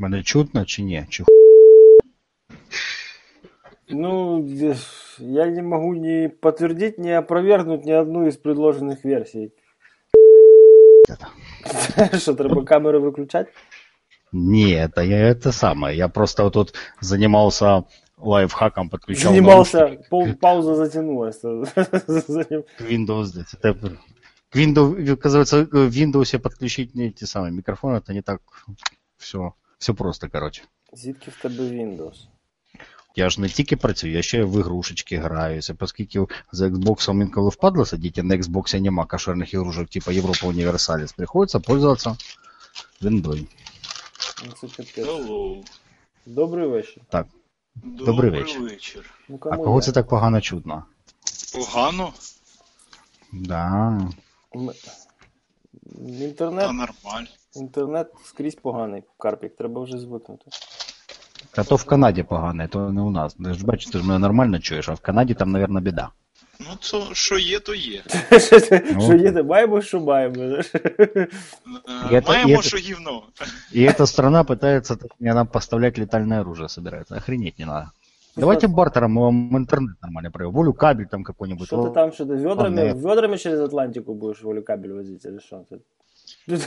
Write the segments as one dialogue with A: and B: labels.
A: Мене чутно чи ні? Чи
B: Ну, э, я не могу ни подтвердить, ни опровергнуть ни одну из предложенных версий. Что, треба камеру выключать?
A: Ні, это я это самое. Я просто вот тут занимался лайфхаком, подключал
B: Занимался, пол, пауза затянулась.
A: Windows. Это, к Windows, оказывается, в Windows подключить не эти самые микрофоны, это не так все, все просто, короче.
B: Звідки в тебе Windows?
A: Я ж не тільки працюю, я ще й в ігрушечки граюся, оскільки за Xbox інколи впадло сидіти, на Xbox нема кошерних ігрушок, типа Європа Універсаліс. Приходиться пользуватися Windows.
B: Ну, це капець.
C: Hello.
B: Добрий вечір.
A: Добрий вечір.
C: вечір.
B: Ну,
A: А кого
B: я?
A: це так погано чутно?
C: Погано?
A: Да.
B: М-
C: Та нормально.
B: інтернет скрізь поганий, Карпік, треба вже звикнути.
A: А то в Канаді погано, то не у нас. Ти ж бачиш, ти ж мене нормально чуєш, а в Канаді там, мабуть, біда.
C: Ну, то, що є, то є.
B: Що їде, маємо, що маємо.
C: Е, Маємо, що гівно.
A: И эта страна пытается мне нам поставлять летальное оружие, собирается. Охренеть не надо. Давайте бартером мы вам интернет нормально проявим. Волю кабель там какой-нибудь.
B: Що ти там, що ти ведрами, ведрами через Атлантику будеш волю кабель возити, чи що? Це-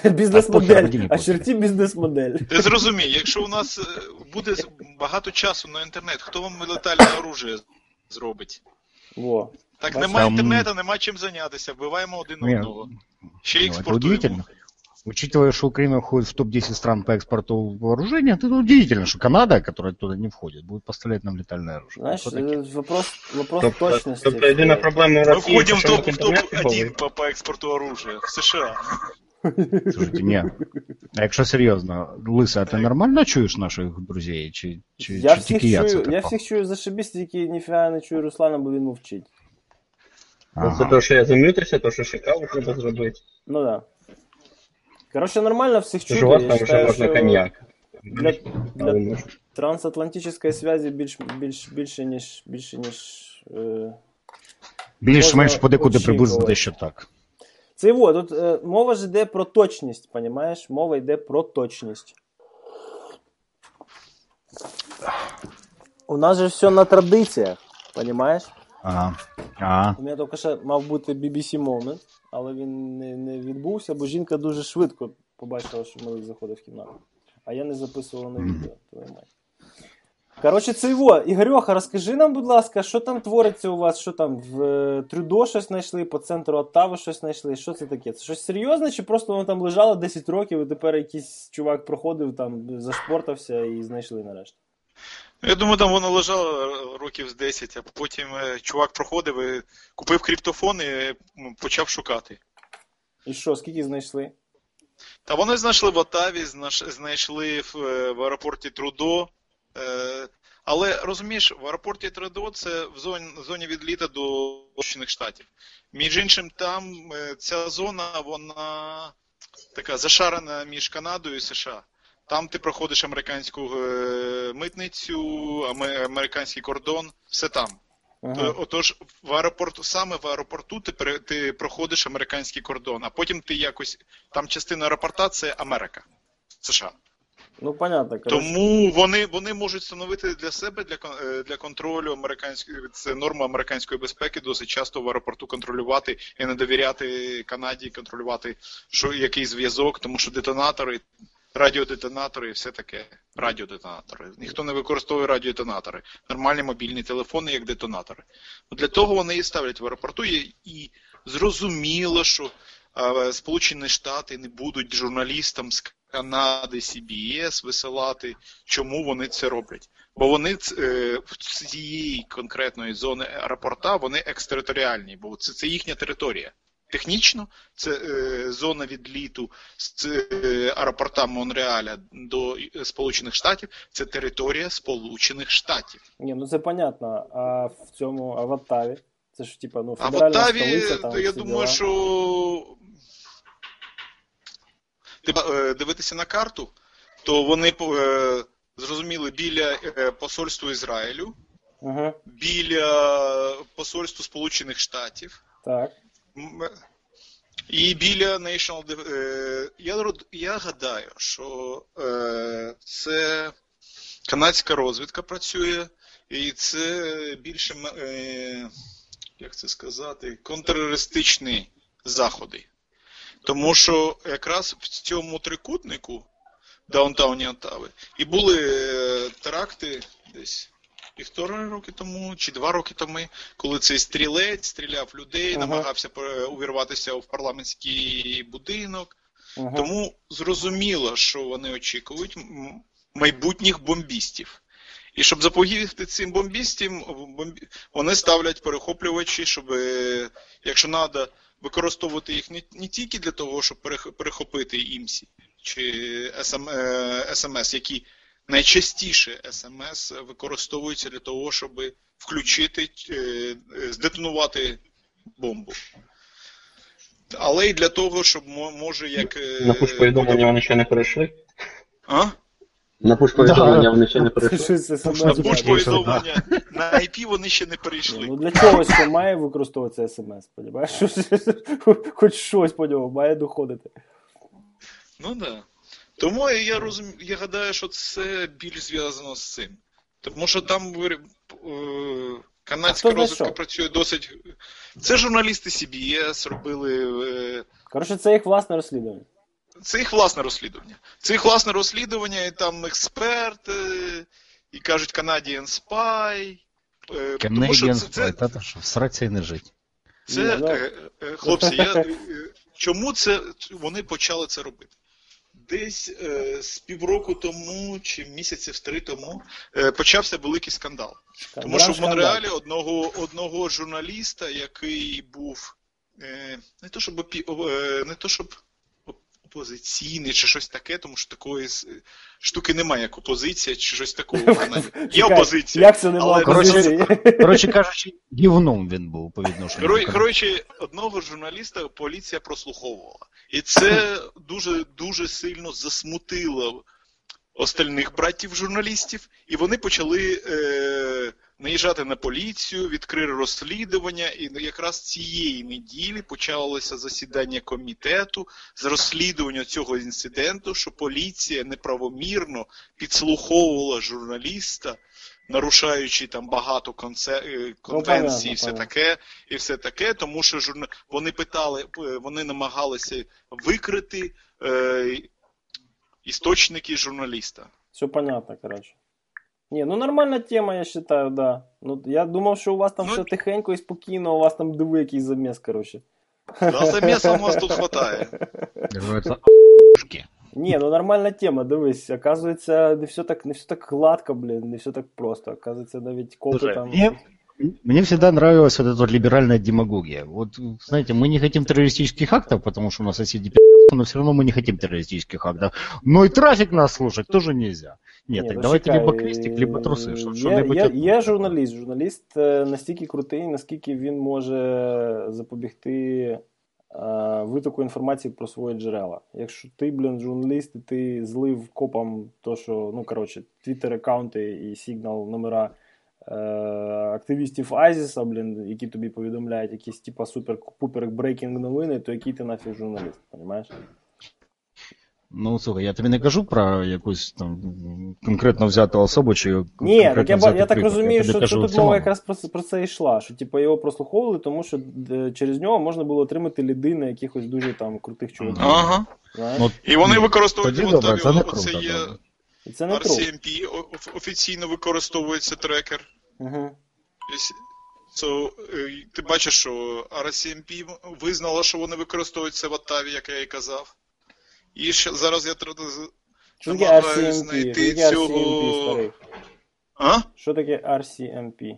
B: Бізнес-модель, а черті бізнес-модель.
C: Ти зрозумій, якщо у нас е, буде багато часу на інтернет, хто вам летальне оружие зробить?
B: Во.
C: Так
A: Там-
C: інтернету, нема чим зайнятися, вбиваємо один одного. Ще й
A: Ну,
C: експортуємо.
A: удивительно. Учитывая, что Украина входит в топ-10 стран по экспорту вооружения, это удивительно, что Канада, которая туда не входит, будет поставлять нам летальное оружие.
B: Знаєш,
A: Что такие?
B: е, вопрос, вопрос
D: Тобто,
B: точності.
D: тобто єдина проблема
C: Ми
D: Росії,
C: входимо в
D: що
C: топ, в
D: інтернет не
C: топ-1
D: були.
C: по, по експорту оружия в США.
A: Слушайте, не. А якщо серйозно, Лиса, а ти нормально чуєш наших друзей? Чи, чи,
B: Я
A: чи
B: всіх
A: тільки я це
B: чую,
A: так?
B: я всіх чую зашибісь, тільки ніфіга не чую Руслана, бо він мовчить.
A: Ага.
D: Це те, що я замютився, то, що шикаво треба зробити.
B: Ну да. Коротше, нормально всіх чути.
D: У вас
B: я
D: там вже можна коньяк.
B: Для, для
D: можна.
B: трансатлантичної зв'язі більш, більш, більше, ніж, більше, ніж е,
A: Більш-менш подекуди
B: очікувати.
A: приблизно дещо так.
B: Це його, тут е, мова ж йде про точність, понімаєш? Мова йде про точність. У нас же все на традиціях, понімаєш?
A: Ага. Ага.
B: У мене тільки що мав бути BBC Moment, але він не, не відбувся, бо жінка дуже швидко побачила, що Мелик заходив в кімнату. А я не записував на відео, твою мать. Коротше, це його. Ігорьоха, розкажи нам, будь ласка, що там твориться у вас, що там в е, Трюдо щось знайшли, по центру Оттави щось знайшли. Що це таке? Це щось серйозне, чи просто воно там лежало 10 років, і тепер якийсь чувак проходив, там зашпортався і знайшли нарешті.
C: Я думаю, там воно лежало років з 10, а потім е, чувак проходив і купив криптофон і почав шукати.
B: І що, скільки знайшли?
C: Та вони знайшли в Отаві, знайшли в, е, в аеропорті Трудо. Е, але розумієш, в аеропорті Трудо це в зоні, зоні відліта до Сполучених Штатів. Між іншим, там ця зона, вона така зашарена між Канадою і США. Там ти проходиш американську е, митницю, аме- американський кордон, все там.
B: Ага.
C: Отож, в аеропорту, саме в аеропорту ти, ти проходиш американський кордон, а потім ти якось. Там частина аеропорта це Америка, США.
B: Ну, понятно. Коротше.
C: Тому вони, вони можуть встановити для себе для, е, для контролю американської це норма американської безпеки досить часто в аеропорту контролювати і не довіряти Канаді, контролювати що який зв'язок, тому що детонатори, радіодетонатори і все таке. Радіодетонатори. Ніхто не використовує радіодетонатори. Нормальні мобільні телефони як детонатори. Для того вони і ставлять в аеропорту і, зрозуміло, що Сполучені Штати не будуть журналістам з Канади, CBS висилати, чому вони це роблять. Бо вони е, в цієї конкретної зони аеропорта вони екстериторіальні, бо це, це їхня територія. Технічно це е, зона відліту з е, аеропорта Монреаля до е, Сполучених Штатів, це територія Сполучених Штатів.
B: Ні, ну це понятно. А в цьому, а в Оттаві? Це ж типа, ну, федеральна
C: Оттаві,
B: столиця, там
C: я думаю,
B: діла.
C: що Треба е, дивитися на карту, то вони е, зрозуміли біля е, посольства Ізраїлю,
B: Ага,
C: біля посольства Сполучених Штатів.
B: так.
C: І біля National е, я, я гадаю, що е, це канадська розвідка працює, і це більше, е, як це сказати, контртерористичні заходи. Тому що якраз в цьому трикутнику даунтауні Отави і були теракти десь півтора роки тому чи два роки тому, коли цей стрілець стріляв людей,
B: Ага.
C: намагався е, увірватися в парламентський будинок.
B: Ага.
C: Тому зрозуміло, що вони очікують майбутніх бомбістів. І щоб запобігти цим бомбістам, бомбі- вони ставлять перехоплювачі, щоб, е, якщо треба, використовувати їх не, не тільки для того, щоб перех- перехопити IMSI чи СМ, е, СМС, які найчастіше СМС використовуються для того, щоб включити, е, е, здетонувати бомбу. Але й для того, щоб може як. е,
D: На пуш-повідомлення вони ще не перейшли.
C: А?
D: На пуш-повідомлення вони ще не перейшли.
B: Це
A: Пуш
C: На пуш повідомлення на IP вони ще не перейшли.
B: Ну для чогось ще має використовуватися смс, понімаєш? Хоч щось по ньому має доходити.
C: Ну да. Тому я розумію, я гадаю, що це більш зв'язано з цим. Тому що там е, канадська розвідка працює досить. Це журналісти CBS робили. е,
B: Коротше, це їх власне розслідування.
C: Це їх власне розслідування. Це їх власне розслідування, і там експерт, е, і кажуть Canadian Spy. Тому що це, це,
A: та що, всратися і не жить.
C: Це, е, хлопці, я, чому це вони почали це робити? Десь е, з півроку тому чи місяців три тому е, почався великий скандал. Тому що в Монреалі одного, одного журналіста, який був е, не то щоб е, не то щоб опозиційний чи щось таке, тому що такої штуки немає, як опозиція чи щось такого. Є опозиція.
B: Як це немає
C: але-
A: Коротше. Коротше кажучи, гівном він був по відношенню.
C: Коротше, коротше, одного журналіста поліція прослуховувала. І це дуже дуже сильно засмутило остальних братів журналістів, і вони почали е, наїжджати на поліцію, відкрили розслідування, і якраз цієї неділі почалося засідання комітету з розслідування цього інциденту, що поліція неправомірно підслуховувала журналіста, нарушаючи там багато конце... е, конвенцій, і все таке, і все таке, тому що журна... вони питали, е, вони намагалися викрити е, істочники журналіста.
B: Все понятно, коротше. Ні, ну нормальна тема, я считаю, да. Ну, я думав, що у вас там
C: Ну,
B: все тихенько і спокійно, у вас там диви якийсь заміс, коротше.
C: Да, заміса у нас тут хватає.
A: Називається «Ушки».
B: Ні, ну нормальна тема, дивись. Оказується, не все так, не все так гладко, блін, не все так просто. Оказується, навіть копи
A: Слушай,
B: там.
A: мне, мне всегда нравилась вот эта вот либеральная демагогия. Вот, знаете, мы не хотим террористических актов, потому что у нас соседи пи***цы, Но все равно мы не хотим террористических актов. Но и трафик нас слушать тоже нельзя. Нет,
B: Ні,
A: так
B: ну,
A: давайте
B: чекай,
A: либо крестик, либо трусы. Что,
B: Є,
A: что-нибудь
B: є, журналіст. Журналіст е, настільки крутий, наскільки він може запобігти е, витоку інформації про свої джерела. Якщо ти, блін, журналіст, і ти злив копам то, що, ну, коротше, твіттер-аккаунти і сигнал номера активістів ISIS а, блін, які тобі повідомляють якісь типа супер-пупер breaking новини, то який ти нафіг журналіст, розумієш?
A: Ну, слухай, я тобі не кажу про якусь там конкретно взяту особу, чи
B: Ні, так я, я так розумію, що,
A: кажу
B: що тут мова якраз про, це- про це йшла. Що типу, його прослуховували, тому що е, через нього можна було отримати ліди на якихось дуже там крутих чуваків.
C: Ага.
B: Знаєш?
A: Ну,
C: І вони використовують
A: тоді добре, це не круто.
C: є
A: добре.
B: І це не.
C: RCMP, офіційно використовується трекер.
B: Угу.
C: So, е, ти бачиш, що RCMP визнала, що вони використовують це в Оттаві, як я і казав. І ще зараз я
B: RCMP?
C: знайти цього- А?
B: Що таке RCMP?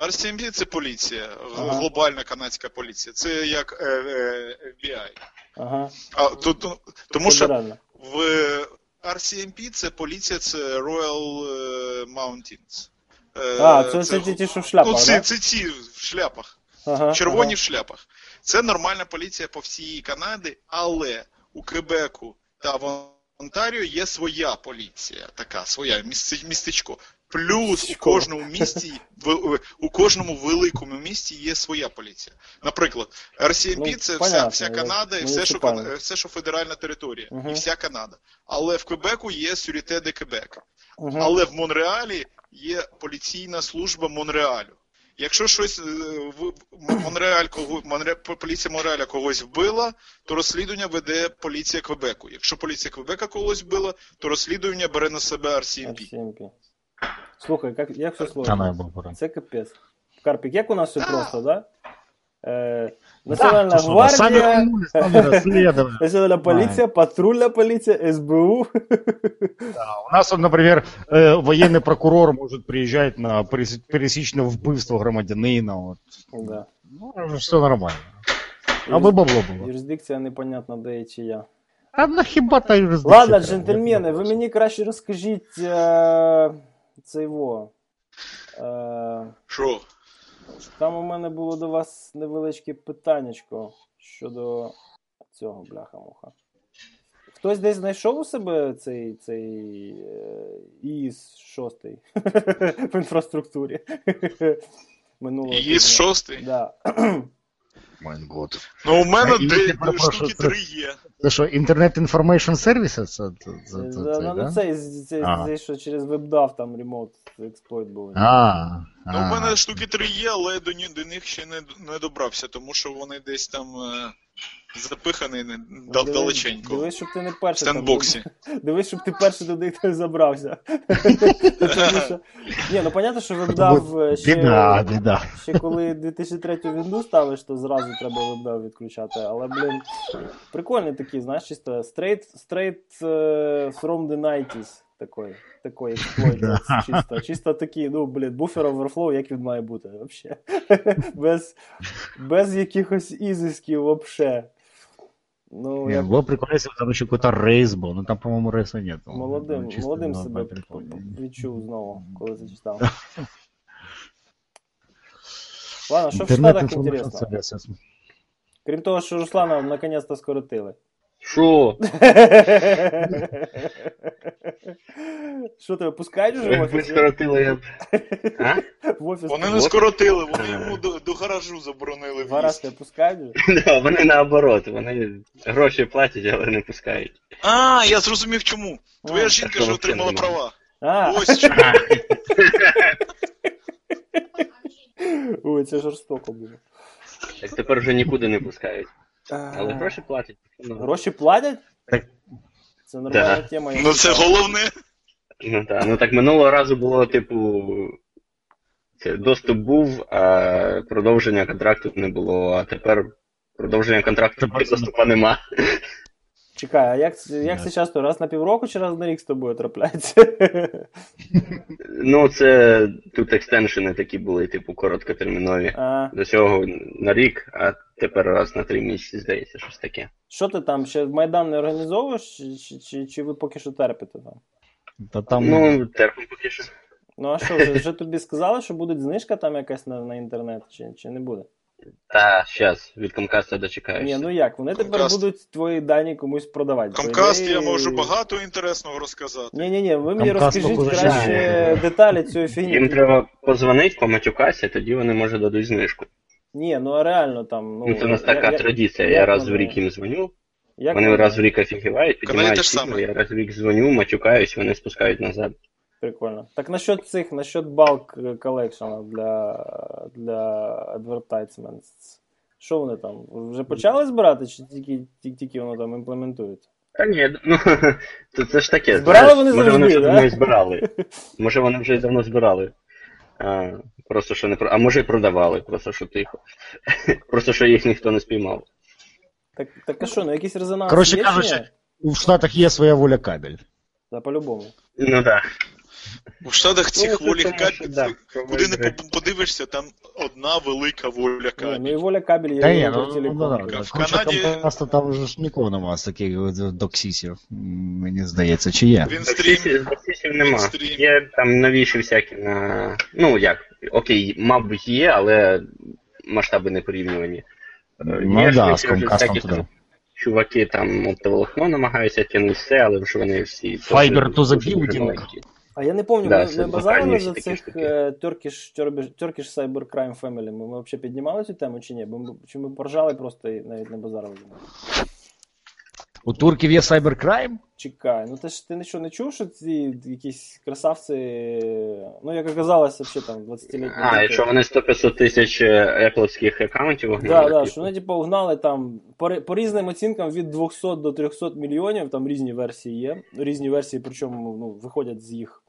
C: RCMP це поліція,
B: Ага.
C: глобальна канадська поліція. Це як е, е, FBI.
B: Ага.
C: А, то, то, тому що в RCMP це поліція, це Royal е, Mountains. Е,
B: А, це, це, це ті, що в шляпах,
C: ну, це,
B: да?
C: це ці в шляпах.
B: Ага,
C: червоні
B: ага.
C: в шляпах. Це нормальна поліція по всій Канаді, але у Квебеку та в Онтаріо є своя поліція, така своя містечко. Плюс у кожному місті, в, у кожному великому місті є своя поліція. Наприклад, RCMP
B: Ну,
C: це вся, вся Канада і все що, все, що федеральна територія, і вся Канада. Але в Квебеку є Сюріте де Квебека.
B: Угу.
C: Але в Монреалі є поліційна служба Монреалю. Якщо щось е, в в- Монреаль кого Монре, поліція Монреаля когось вбила, то розслідування веде поліція Квебеку. Якщо поліція Квебека когось вбила, то розслідування бере на себе RCMP.
B: RCMP. Слухай, як, як все
A: Она
B: сложно?
A: был пора.
B: Це капець. Карпік, як у нас все
C: Да.
B: просто, да? Е, Національна
A: Ты что, да, сами
B: гвардія,
A: рванули, стали расследовать.
B: національна поліція, патрульна поліція, СБУ.
A: Да, У нас, вот, например, э, военный прокурор может приезжать на перес- пересечное вбивство громадянина. Вот.
B: Да.
A: Ну, все нормально. А ви бабло було.
B: Юрисдикція непонятна, де і чия.
A: А на хіба та юрисдикція
B: Ладно,
A: треба?
B: джентльмени, ви мені краще розкажіть е, це його. Е,
C: Що?
B: там у мене було до вас невеличке питаннячко щодо цього бляха-муха. Хтось десь знайшов у себе цей, цей е, ІС 6 в інфраструктурі. Минулого
C: з
B: тижня. Да.
A: Май год.
C: Ну, у мене
A: перепрошую,
C: штуки три є.
A: Це що, Internet Information Services? Це, це, це, це, це,
B: ну,
A: да?
B: цей, цей,
A: Ага.
B: що через WebDAV там ремонт експлойт був.
A: А,
C: Ну, у мене штуки три є, але до, ні- до них ще не, не добрався, тому що вони десь там запихані не- дал-
B: Дивись-
C: далеченько.
B: Дивись, щоб ти не перший. там Дивись, щоб ти перший до них не забрався. Ні, ну понятно, що WebDAV е, ще,
A: біда.
B: ще коли 2003 вінду ставиш, то зразу треба WebDAV відключати. Але, блін, прикольний такий, знаєш, чисто straight, straight е, from the 90s. Такий, такий експлойт. Чисто, чисто такий, ну, блін, buffer overflow, як він має бути, взагалі. без, без якихось ізисків, взагалі. Ну,
A: Не,
B: я
A: было прикольно, если бы там еще какой-то рейс был, но там, по-моему, рейса нет.
B: молодим,
A: Ну, чисто
B: молодим
A: на-
B: себе
A: на приколі.
B: відчув знову, коли це читав. Ладно, що в
A: Интернет
B: Штатах
A: Information
B: інтересно?
A: Services.
B: Крім того, що Руслана наконец-то скоротили.
D: Що?
B: Що тебе пускають уже в
D: скоротили я. А?
B: В офіс
C: Вони не скоротили, вони йому до, до гаражу заборонили
B: Гараж
C: в'їзд.
B: тебе пускають вже?
D: Да, вони наоборот, вони гроші платять, але не пускають.
C: А, я зрозумів чому. Твоя жінка
D: що
C: ж отримала права.
B: А,
C: Ось чому.
B: ой, це жорстоко було.
D: Так тепер вже нікуди не пускають. Але гроші платять. Ну,
B: Гроші платять?
A: Так.
B: Це нормальна
D: Да.
B: тема.
C: Ну це головне.
D: Ну так, ну так минулого разу було, типу. Це доступ був, а продовження контракту не було, а тепер продовження контракту доступу нема.
B: Чекай, а як, як це часто? Раз на півроку чи раз на рік з тобою трапляється?
D: Ну, це тут екстеншени такі були, типу, короткотермінові.
B: А,
D: До цього на рік, а тепер раз на три місяці, здається, щось таке.
B: що ти там, ще Майдан не організовуєш, чи, чи, чи, чи ви поки що терпите там?
A: Да там,
D: Ну, терпимо поки що.
B: Ну а що, вже, вже тобі сказали, що буде знижка там якась на, на інтернет, чи, чи не буде?
D: Та, щас, від Comcast дочекаюся.
B: Ні, ну як, вони тепер
C: Comcast.
B: будуть твої дані комусь продавати. По
C: Комкаст я можу багато інтересного розказати.
B: Ні, ні, ні, ви мені
A: Comcast
B: розкажіть краще деталі цієї
D: Їм
B: фігні.
D: треба позвонити, поматюкатися, тоді вони, може, дадуть знижку.
B: Ні, ну а реально там. Ну,
D: Ну, це у нас
B: я-
D: така
B: я-
D: традиція.
B: як
D: Я раз в
B: воно?
D: рік їм дзвоню,
B: як
D: вони
B: воно?
D: раз в рік офігівають,
C: Каналі
D: піднімають
C: те ж
D: ціну,
C: саме.
D: я раз в рік дзвоню, матюкаюсь, вони спускають назад.
B: Прикольно. Так насчет цих, насчет балк колекшена для, для advertisements. Що вони там? Вже почали збирати, чи тільки, тільки, тільки воно там імплементується?
D: Та ні, ну то це ж таке.
B: Збирали
D: знаєш,
B: вони
D: може вони вже
B: да?
D: давно і збирали. Може вони вже й давно збирали. А, просто що не А може і продавали, просто що тихо. Просто що їх ніхто не спіймав.
B: Так, так а що, ну якийсь резонанс
A: Коротше кажучи, в Штатах є своя воля кабель.
B: Та по-любому.
D: Ну так.
C: У Штатах цих
D: Ну,
C: волі кабель,
D: да,
C: куди не подивишся, там одна велика воля
B: Ні, ну і
C: кабель.
B: воля кабель є і
A: ні,
B: Укр
A: ну, ну, да,
C: В. Канаді-
A: Comcast, там вже ж нікого нема з таких доксісів, мені здається, чи є?
C: Він стрім.
D: Боксів нема.
C: Стрім.
D: Є там новіші всякі на. Ну як, окей, мабуть, є, але масштаби не порівнювані. Е,
A: Ну
D: є
A: да, з Comcast
D: всякі
A: туди.
D: чуваки там оптоволокно намагаються тягнути все, але вже вони всі
A: Fiber to the building.
B: А я не пам'ятаю,
D: Да,
B: ми, ми базарили за цих е, Turkish, Turkish, Cyber Crime Family. Ми, ми взагалі піднімали цю тему чи ні? Бо ми, чи ми поржали просто і навіть не базарили? за неї?
A: У турків є сайберкрайм?
B: Чекай, ну ти ж ти нічого не чув, що ці якісь красавці, ну як оказалось, взагалі там 20-літні.
D: А,
B: діти.
D: якщо вони 100-500 тисяч епловських аккаунтів
B: Да,
D: огнали,
B: да,
D: типу,
B: що вони типу угнали там по, по різним оцінкам від 200 до 300 мільйонів, там різні версії є. Різні версії, причому ну, виходять з їх,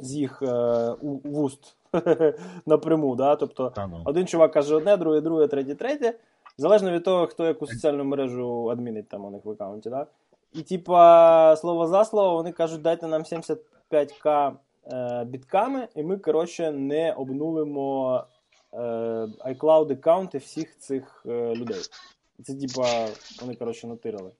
B: з їх е, вуст напряму. Да? Тобто
A: ну.
B: один чувак каже одне, другий, друге, третє, третє. Залежно від того, хто яку соціальну мережу адмінить там у них в аккаунті, да? І типа, слово за слово, вони кажуть, дайте нам 75к е, бітками, і ми, коротше, не обнулимо е, iCloud аккаунти всіх цих е, людей. Це типа, вони, коротше, натирали.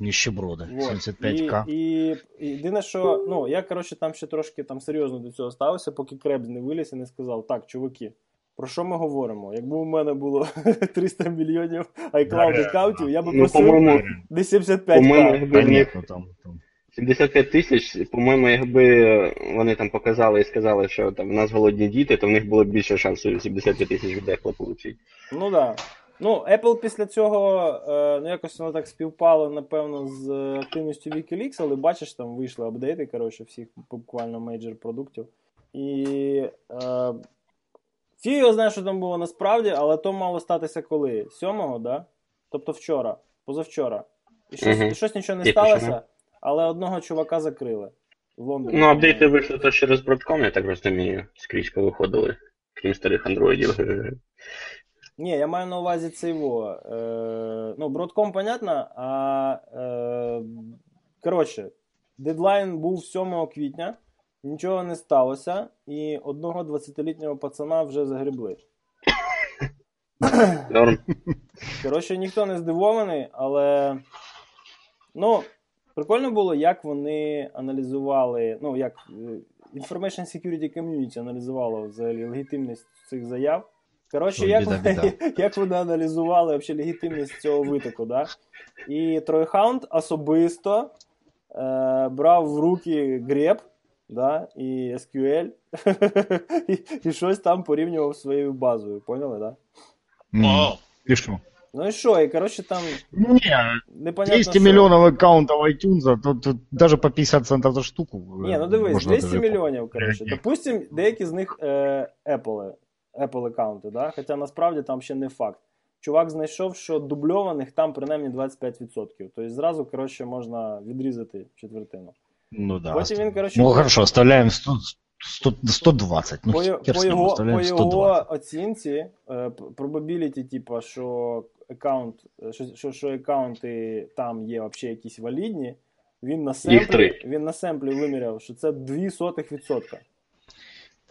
A: Ніщеброди.
B: Вот.
A: 75к.
B: І, і, і єдине, що ну, я, коротше, там ще трошки там серйозно до цього ставився, поки Кребс не виліз і не сказав: так, чуваки, про що ми говоримо? Якби у мене було 300 мільйонів iCloud аккаунтів, я би
D: Ну,
B: просив
D: по-моєму,
B: не 75к.
D: по-моєму, якби в
A: ні, ну там, там.
D: 75 тисяч, по-моєму, якби вони там показали і сказали, що там в нас голодні діти, то в них було більше шансу 75 тисяч від Apple отримати.
B: Ну да. Ну, Apple після цього, е, ну якось воно так співпало, напевно, з активністю WikiLeaks, але бачиш, там вийшли апдейти, коротше, всіх буквально мейджор продуктів. І е, фі його знає, що там було насправді, але то мало статися коли? 7-го, да? Тобто вчора, позавчора. І щось,
D: Мгм.
B: і щось нічого не сталося, але одного чувака закрили. В Лондоні.
D: Ну, апдейти вийшли то через Broadcom, я так розумію, скрізь повиходили, крім старих андроїдів.
B: Ні, я маю на увазі це його. Е, ну, Broadcom, понятно, а е, коротше, дедлайн був 7 квітня, нічого не сталося, і одного 20-літнього пацана вже загребли.
D: Норм.
B: Коротше, ніхто не здивований, але ну, прикольно було, як вони аналізували, ну, як е, Information Security Community аналізувало взагалі легітимність цих заяв. Коротше, як,
A: біда, біда.
B: як вони аналізували взагалі легітимність цього витоку, да? І Тройхаунд особисто е, брав в руки греб, да, і SQL, і, і щось там порівнював своєю базою, поняли, да?
C: Вау.
A: І що?
B: Ну і що, і коротше там
A: Ні, 200
B: що.
A: мільйонів аккаунтів iTunes, то тут даже по 50 центів за штуку.
B: Ні, ну дивись, 200
A: даже
B: мільйонів, коротше. Допустим, деякі з них е, Apple, Apple аккаунти, да? хоча насправді там ще не факт. Чувак знайшов, що дубльованих там принаймні 25%. Тобто зразу, коротше, можна відрізати четвертину.
A: Ну да.
B: Потім він, коротше,
A: Ну хорошо, оставляємо 100, 100, 120. Ну,
B: по, по, його, по його оцінці, е, probability, типа, що аккаунт, е, що, що, що аккаунти там є взагалі якісь валідні, він на семплі, він на семплі виміряв, що це 0,02%.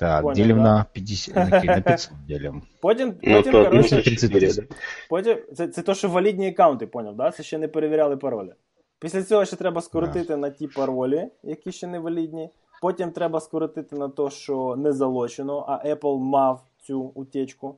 A: Так,
B: Понял,
A: делим
B: да?
A: на 50, на, на 500 делим.
B: Потім,
D: Ну,
B: потім
D: то
B: коротше,
D: ну, 34.
B: Потім це, це то, що валідні аккаунти, поняв, да? Це ще не перевіряли паролі. Після цього ще треба скоротити на ті паролі, які ще не валідні. Потім треба скоротити на те, що не залочено, а Apple мав цю утечку.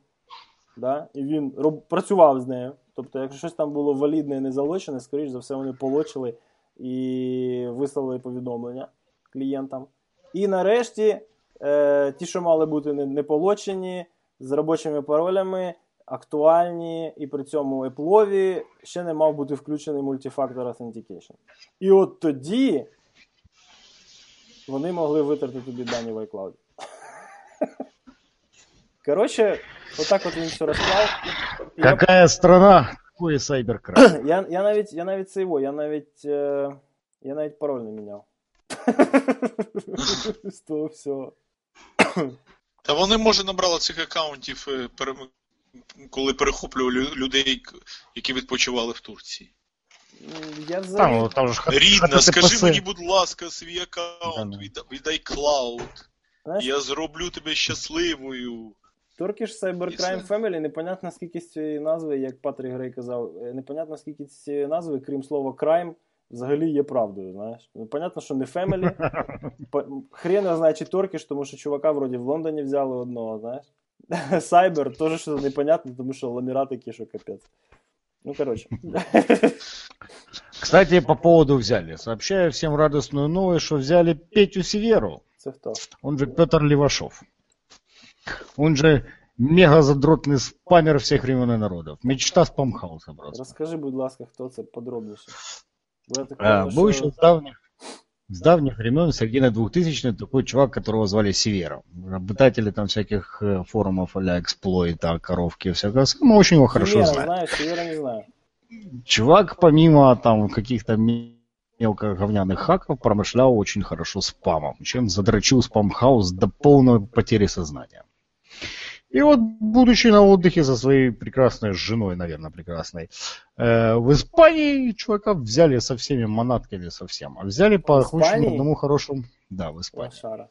B: Да? І він роб... працював з нею. Тобто, якщо щось там було валідне і не залочене, скоріш за все, вони полочили і вислали повідомлення клієнтам. І нарешті, е, ті, що мали бути не, не полочені, з робочими паролями, актуальні, і при цьому Apple ще не мав бути включений Multi-Factor Authentication. І от тоді вони могли витерти тобі дані в iCloud. Коротше, отак от він все розклав. І я,
A: страна, такой сайберкрайм.
B: я, я навіть я навіть це його, я навіть, е, я навіть пароль не міняв. З того всього.
C: Та вони, може, набрали цих аккаунтів, е, коли перехоплювали людей, які відпочивали в Турції.
B: Я
A: Там,
B: взагалі...
A: ну, там же хат-
C: Рідна,
A: хатити
C: скажи
A: паси.
C: мені, будь ласка, свій аккаунт,
A: Да-да.
C: відда- віддай клауд.
B: Знаєш,
C: Я зроблю тебе щасливою.
B: Turkish Cybercrime
C: І.
B: Family, непонятно скільки з цієї назви, як Патрік Грей казав, е, непонятно скільки з цієї назви, крім слова crime, взагалі є правдою, знаєш. Ну, понятно, що не Family. По- Хрен його знає, чи Turkish, тому що чувака вроді в Лондоні взяли одного, знаєш. Cyber теж що непонятно, тому що ламіра такі, що капець. Ну, коротше.
A: Кстати, по поводу взяли. Сообщаю всем радостную новость, что взяли Петю Северу. Он же Петр Левашов. Он же мега задротный спамер всех времен и народов. Мечта спамхауса, брат.
B: Розкажи, будь ласка, хто це подробніше. Так
A: А, был еще с давних, с давних времен, середины 2000-х, такой чувак, которого звали Севера. Обитатели там всяких э, форумов а эксплойта, коровки, всякого. Мы очень его хорошо
B: Севера
A: знаем.
B: знаю, Севера не знаю.
A: Чувак, помимо там каких-то мелко говняных хаков, промышлял очень хорошо спамом, чем задрочил спамхаус до полной потери сознания. И вот, будучи на отдыхе со своей прекрасной женой, наверное, прекрасной, э, в Испании чувака взяли со всеми манатками совсем. А взяли по очень одному хорошему... Да, в Испании.
B: Лошара.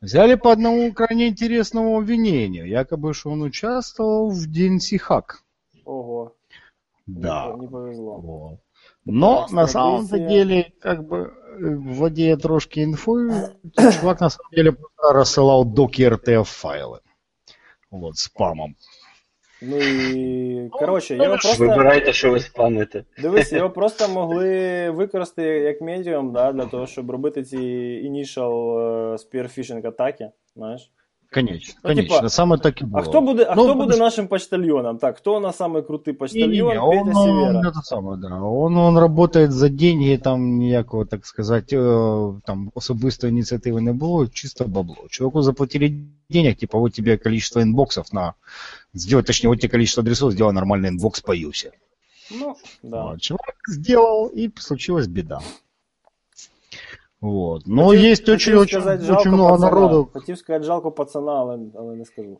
A: Взяли по одному крайне интересному обвинению. Якобы, что он участвовал в DNC хак.
B: Ого.
A: Да.
B: Не повезло.
A: Вот. Но на
B: экстрадиция.
A: деле, как бы, э, владея трошки инфой, чувак на самом деле рассылал доки RTF файлы. Вот, спамом.
B: Ну і коротше, його
A: ну,
B: просто
D: Вибирайте, що ви спамите.
B: дивись, його просто могли використати як медіум, да, для того, щоб робити ці initial е, spear phishing атаки. Знаєш?
A: Конечно,
B: Ну,
A: конечно,
B: типа,
A: саме так и было.
B: А хто буде, а
A: Ну,
B: хто буде
A: подожди.
B: нашим почтальйоном? Так, хто у нас самий крутий почтальйон?
A: Не-не-не, он,
B: Петя
A: он,
B: Севера.
A: это самое, да. Он, он работает за деньги, там ніякого, так сказать, э, там особистої ініціативи не було, чисто бабло. Чуваку заплатили денег, типа, вот тебе количество инбоксов на... Сделать, точнее, вот тебе количество адресов, сделай нормальный инбокс по юсе.
B: Ну, да.
A: Вот, чувак сделал, и случилась беда. Вот. Но
B: Хотів-
A: есть
B: хотів
A: очень, очень,
B: сказати,
A: очень
B: жалко
A: много
B: пацана.
A: народу.
B: Хотів сказати жалко пацана, але, але не скажу.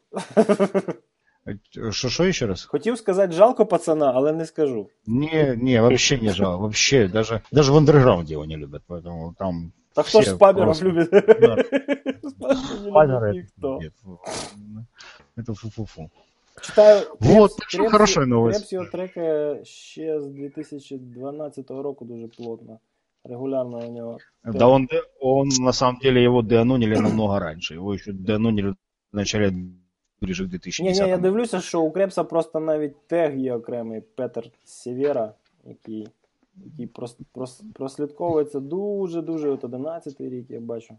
A: Что, что еще раз?
B: Хотів сказати жалко пацана, але не скажу.
A: Не, не, вообще не жалко. Вообще, даже, даже в андерграунде его не любят, поэтому там
B: Та хто ж
A: Всі
B: спамеров
A: просто.
B: любить?
A: Да.
B: Спамеров не
A: спамеры.
B: любить ніхто.
A: Нет, это фу-фу-фу.
B: Читаю,
A: Вот,
B: Крепс-
A: так що
B: Крепс-
A: хороша новость.
B: Крепс його трекає ще з 2012 року дуже плотно. Регулярно у нього.
A: Да он, он на самом деле его деанонили намного раньше. Его еще деанонили в начале ближе к
B: Ні,
A: 2010
B: ні, я дивлюся, що у Кребса просто навіть тег є окремий Петер Сєвєра, який, який прос, прос, прослідковується дуже-дуже от 11 рік, я бачу.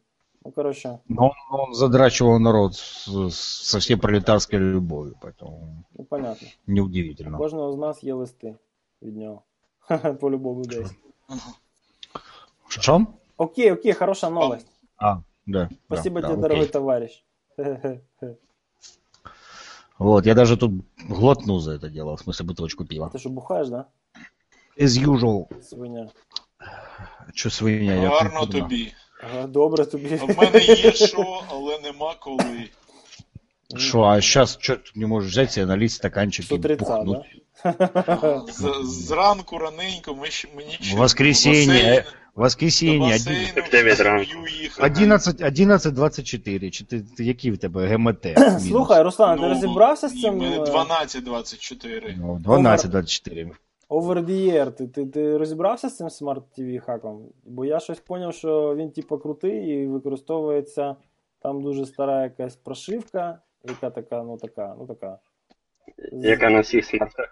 B: Ну, коротше,
A: Но он, он задрачивал народ со всей пролетарской любовью, поэтому
B: ну понятно. У
A: неудивительно.
B: кожного з нас є листи від нього. По-любому десь.
A: Что?
B: Окей, окей, хороша новость.
A: А, да.
B: Спасибо
A: да,
B: тебе,
A: да,
B: дорогой
A: окей.
B: товарищ.
A: Вот, я даже тут глотну за это дело, в смысле бутылочку пива.
B: Ти що бухаєш, да?
A: As usual.
B: Свиня.
A: Че свинья, я
C: Гарно
A: тут, да.
C: тобі.
B: Ага, добре тобі.
C: А в мене є що, але нема коли.
A: Шо, а сейчас что ты не можешь взять себе налить стаканчик
B: С
A: и
B: утреца,
A: бухнуть?
B: да?
C: З- Зранку раненько ми ще мені ще
A: Воскресенье,
C: до їхати.
A: 11, 11.24, чи ти, ти, які в тебе ГМТ? мінус?
B: Слухай, Руслан, ти
C: Ну,
B: розібрався з цим
C: мене
B: е,
C: 12-24.
A: Ну, 12.24.
B: over the air? Ти, ти, ти розібрався з цим Smart TV хаком? Бо я щось зрозумів, що він типу крутий і використовується там дуже стара якась прошивка, яка така, ну така, ну така. З-
D: Яка на всіх смартах.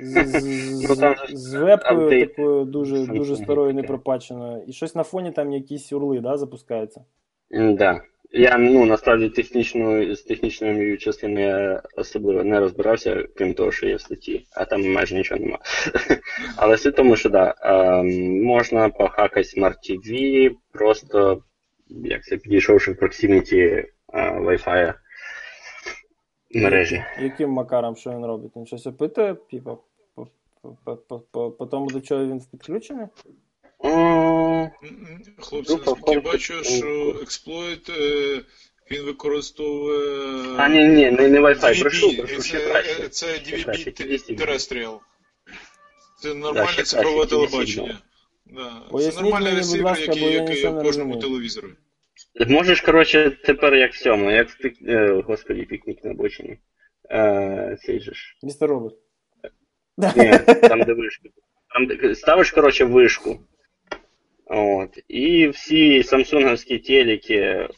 B: З, з,
D: Ну,
B: з, з вебкою такою дуже, дуже старою, непропаченою. І щось на фоні там якісь урли, да, запускаються.
D: Да. Я ну насправді технічно з технічною частиною особливо не розбирався, крім того, що є в статті, а там майже нічого нема. Але суть тому, що да, ем, можна похакати Smart TV, просто як це підійшовши в проксиміті е, Wi-Fi мережі.
B: Яким макаром що він робить? Він щось опитує, типу, по, по, по, по, по тому, до чого він підключений?
C: Хлопці, наскільки я бачу, що експлойт е, він використовує.
D: А, ні, ні, не, не Wi-Fi, прошу, прошу, ще
C: це,
D: краще.
C: це DVB Terrestrial. Це нормальне цифрове телебачення. Да. Це нормальний ресивер, який
B: нічого
C: в кожному телевізорі.
D: Можеш, коротше, тепер як в цьому, як в пік... е, господі, пікнік на обочині. Е, цей же ж.
B: Містер Робот.
D: Ні, там де вишка. Там, де... Ставиш, коротше, вишку. От. І всі самсунговські телеки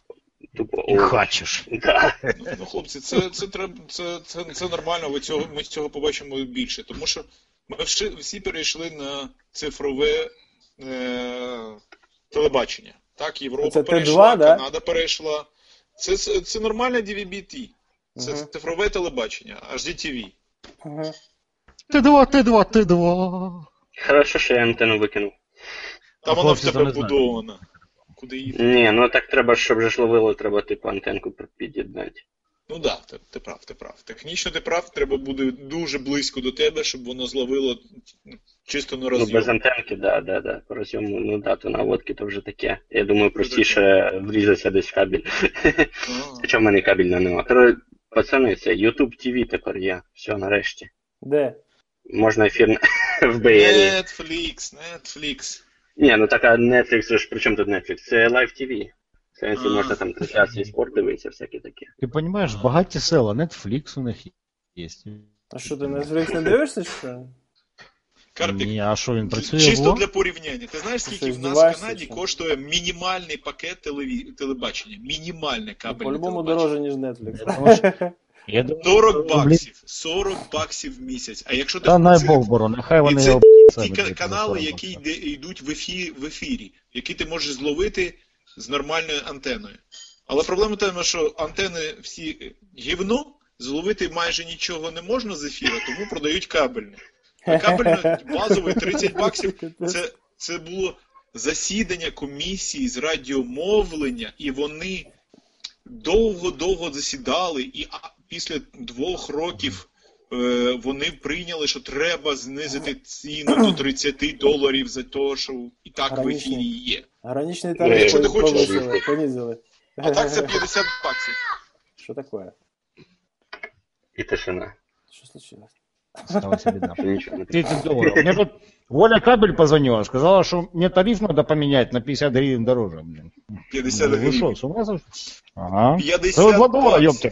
D: тупо.
A: І
D: о,
A: хачиш.
D: Да.
C: Ну, хлопці, це, це, треба, це, це, це нормально, ви цього, ми цього побачимо більше. Тому що Ми всі, всі перейшли на цифрове е, телебачення. Так, Європа
B: Це Т2,
C: перейшла,
B: да?
C: Перейшла. Це, це, це нормальне DVB-T. Це
B: Мгм.
C: цифрове телебачення, HDTV.
B: Ага.
A: Т2, Т2, Т2.
D: Хорошо, що я антенну викинув.
C: Там
A: А
C: воно в тебе
A: не
C: будовано. Куди їхати?
D: Ні, ну так треба, щоб же ж ловило, треба типу антенку під'єднати.
C: Ну так, да, ти, ти прав, ти прав. Технічно ти прав, треба буде дуже близько до тебе, щоб воно зловило чисто на
D: Ну, без антенки, да, да, да. По розйому, ну да, то наводки то вже таке. Я думаю, простіше врізатися десь в кабель.
C: А.
D: Хоча в мене кабельного нема. Коротше, пацани, це YouTube TV тепер є. Все, нарешті.
B: Де?
D: Можна ефір в BR.
C: Netflix, Netflix.
D: Ні, ну така Netflix, же ж при чому тут Netflix? Це Live TV. В сенсі можна там трансляції спорт дивитися, всяке таке.
A: Ти розумієш, багаті села, Netflix у них є.
B: А що ти Netflix не дивишся, чи що?
C: Карпік,
A: Ні, а що він працює?
C: чисто для порівняння. Ти знаєш, скільки в нас в Канаді
B: чи?
C: коштує мінімальний пакет телеві... телебачення? Мінімальне
B: Ну,
C: кабельне
B: По-любому
C: телебачення.
B: дороже, ніж Netflix.
A: Тому що- Я думаю,
C: 40 баксів. 40 баксів в місяць. А якщо ти
A: Та най
C: це-
A: Бог нехай вони
C: це ті канали, які йдуть в ефірі, в ефірі, які ти можеш зловити з нормальною антеною. Але проблема в тому, що антени всі гівно, зловити майже нічого не можна з ефіра, тому продають кабельне. А кабельне базове 30 баксів це, це було засідання комісії з радіомовлення, і вони довго-довго засідали, і після двох років е, вони прийняли, що треба знизити ціну до 30 доларів за те, що і так в ефірі є.
B: Граничний
D: Ну,
B: тариф
C: якщо ти хочеш-
B: понизили.
C: А так це 50 баксів.
B: Що таке?
D: І тишина.
B: Що случилось?
A: Сталася біда.
D: Що нічого не
A: 30 долларов. Мне тут Оля Кабель позвонила, сказала, что мне тариф надо поменять на 50 гривен дороже. Блин.
C: 50
A: Ну, вы что,
C: гривень.
A: с ума сошли? Ага.
C: 50
A: Целых 2 доллара,
C: баксів.
A: ёпте.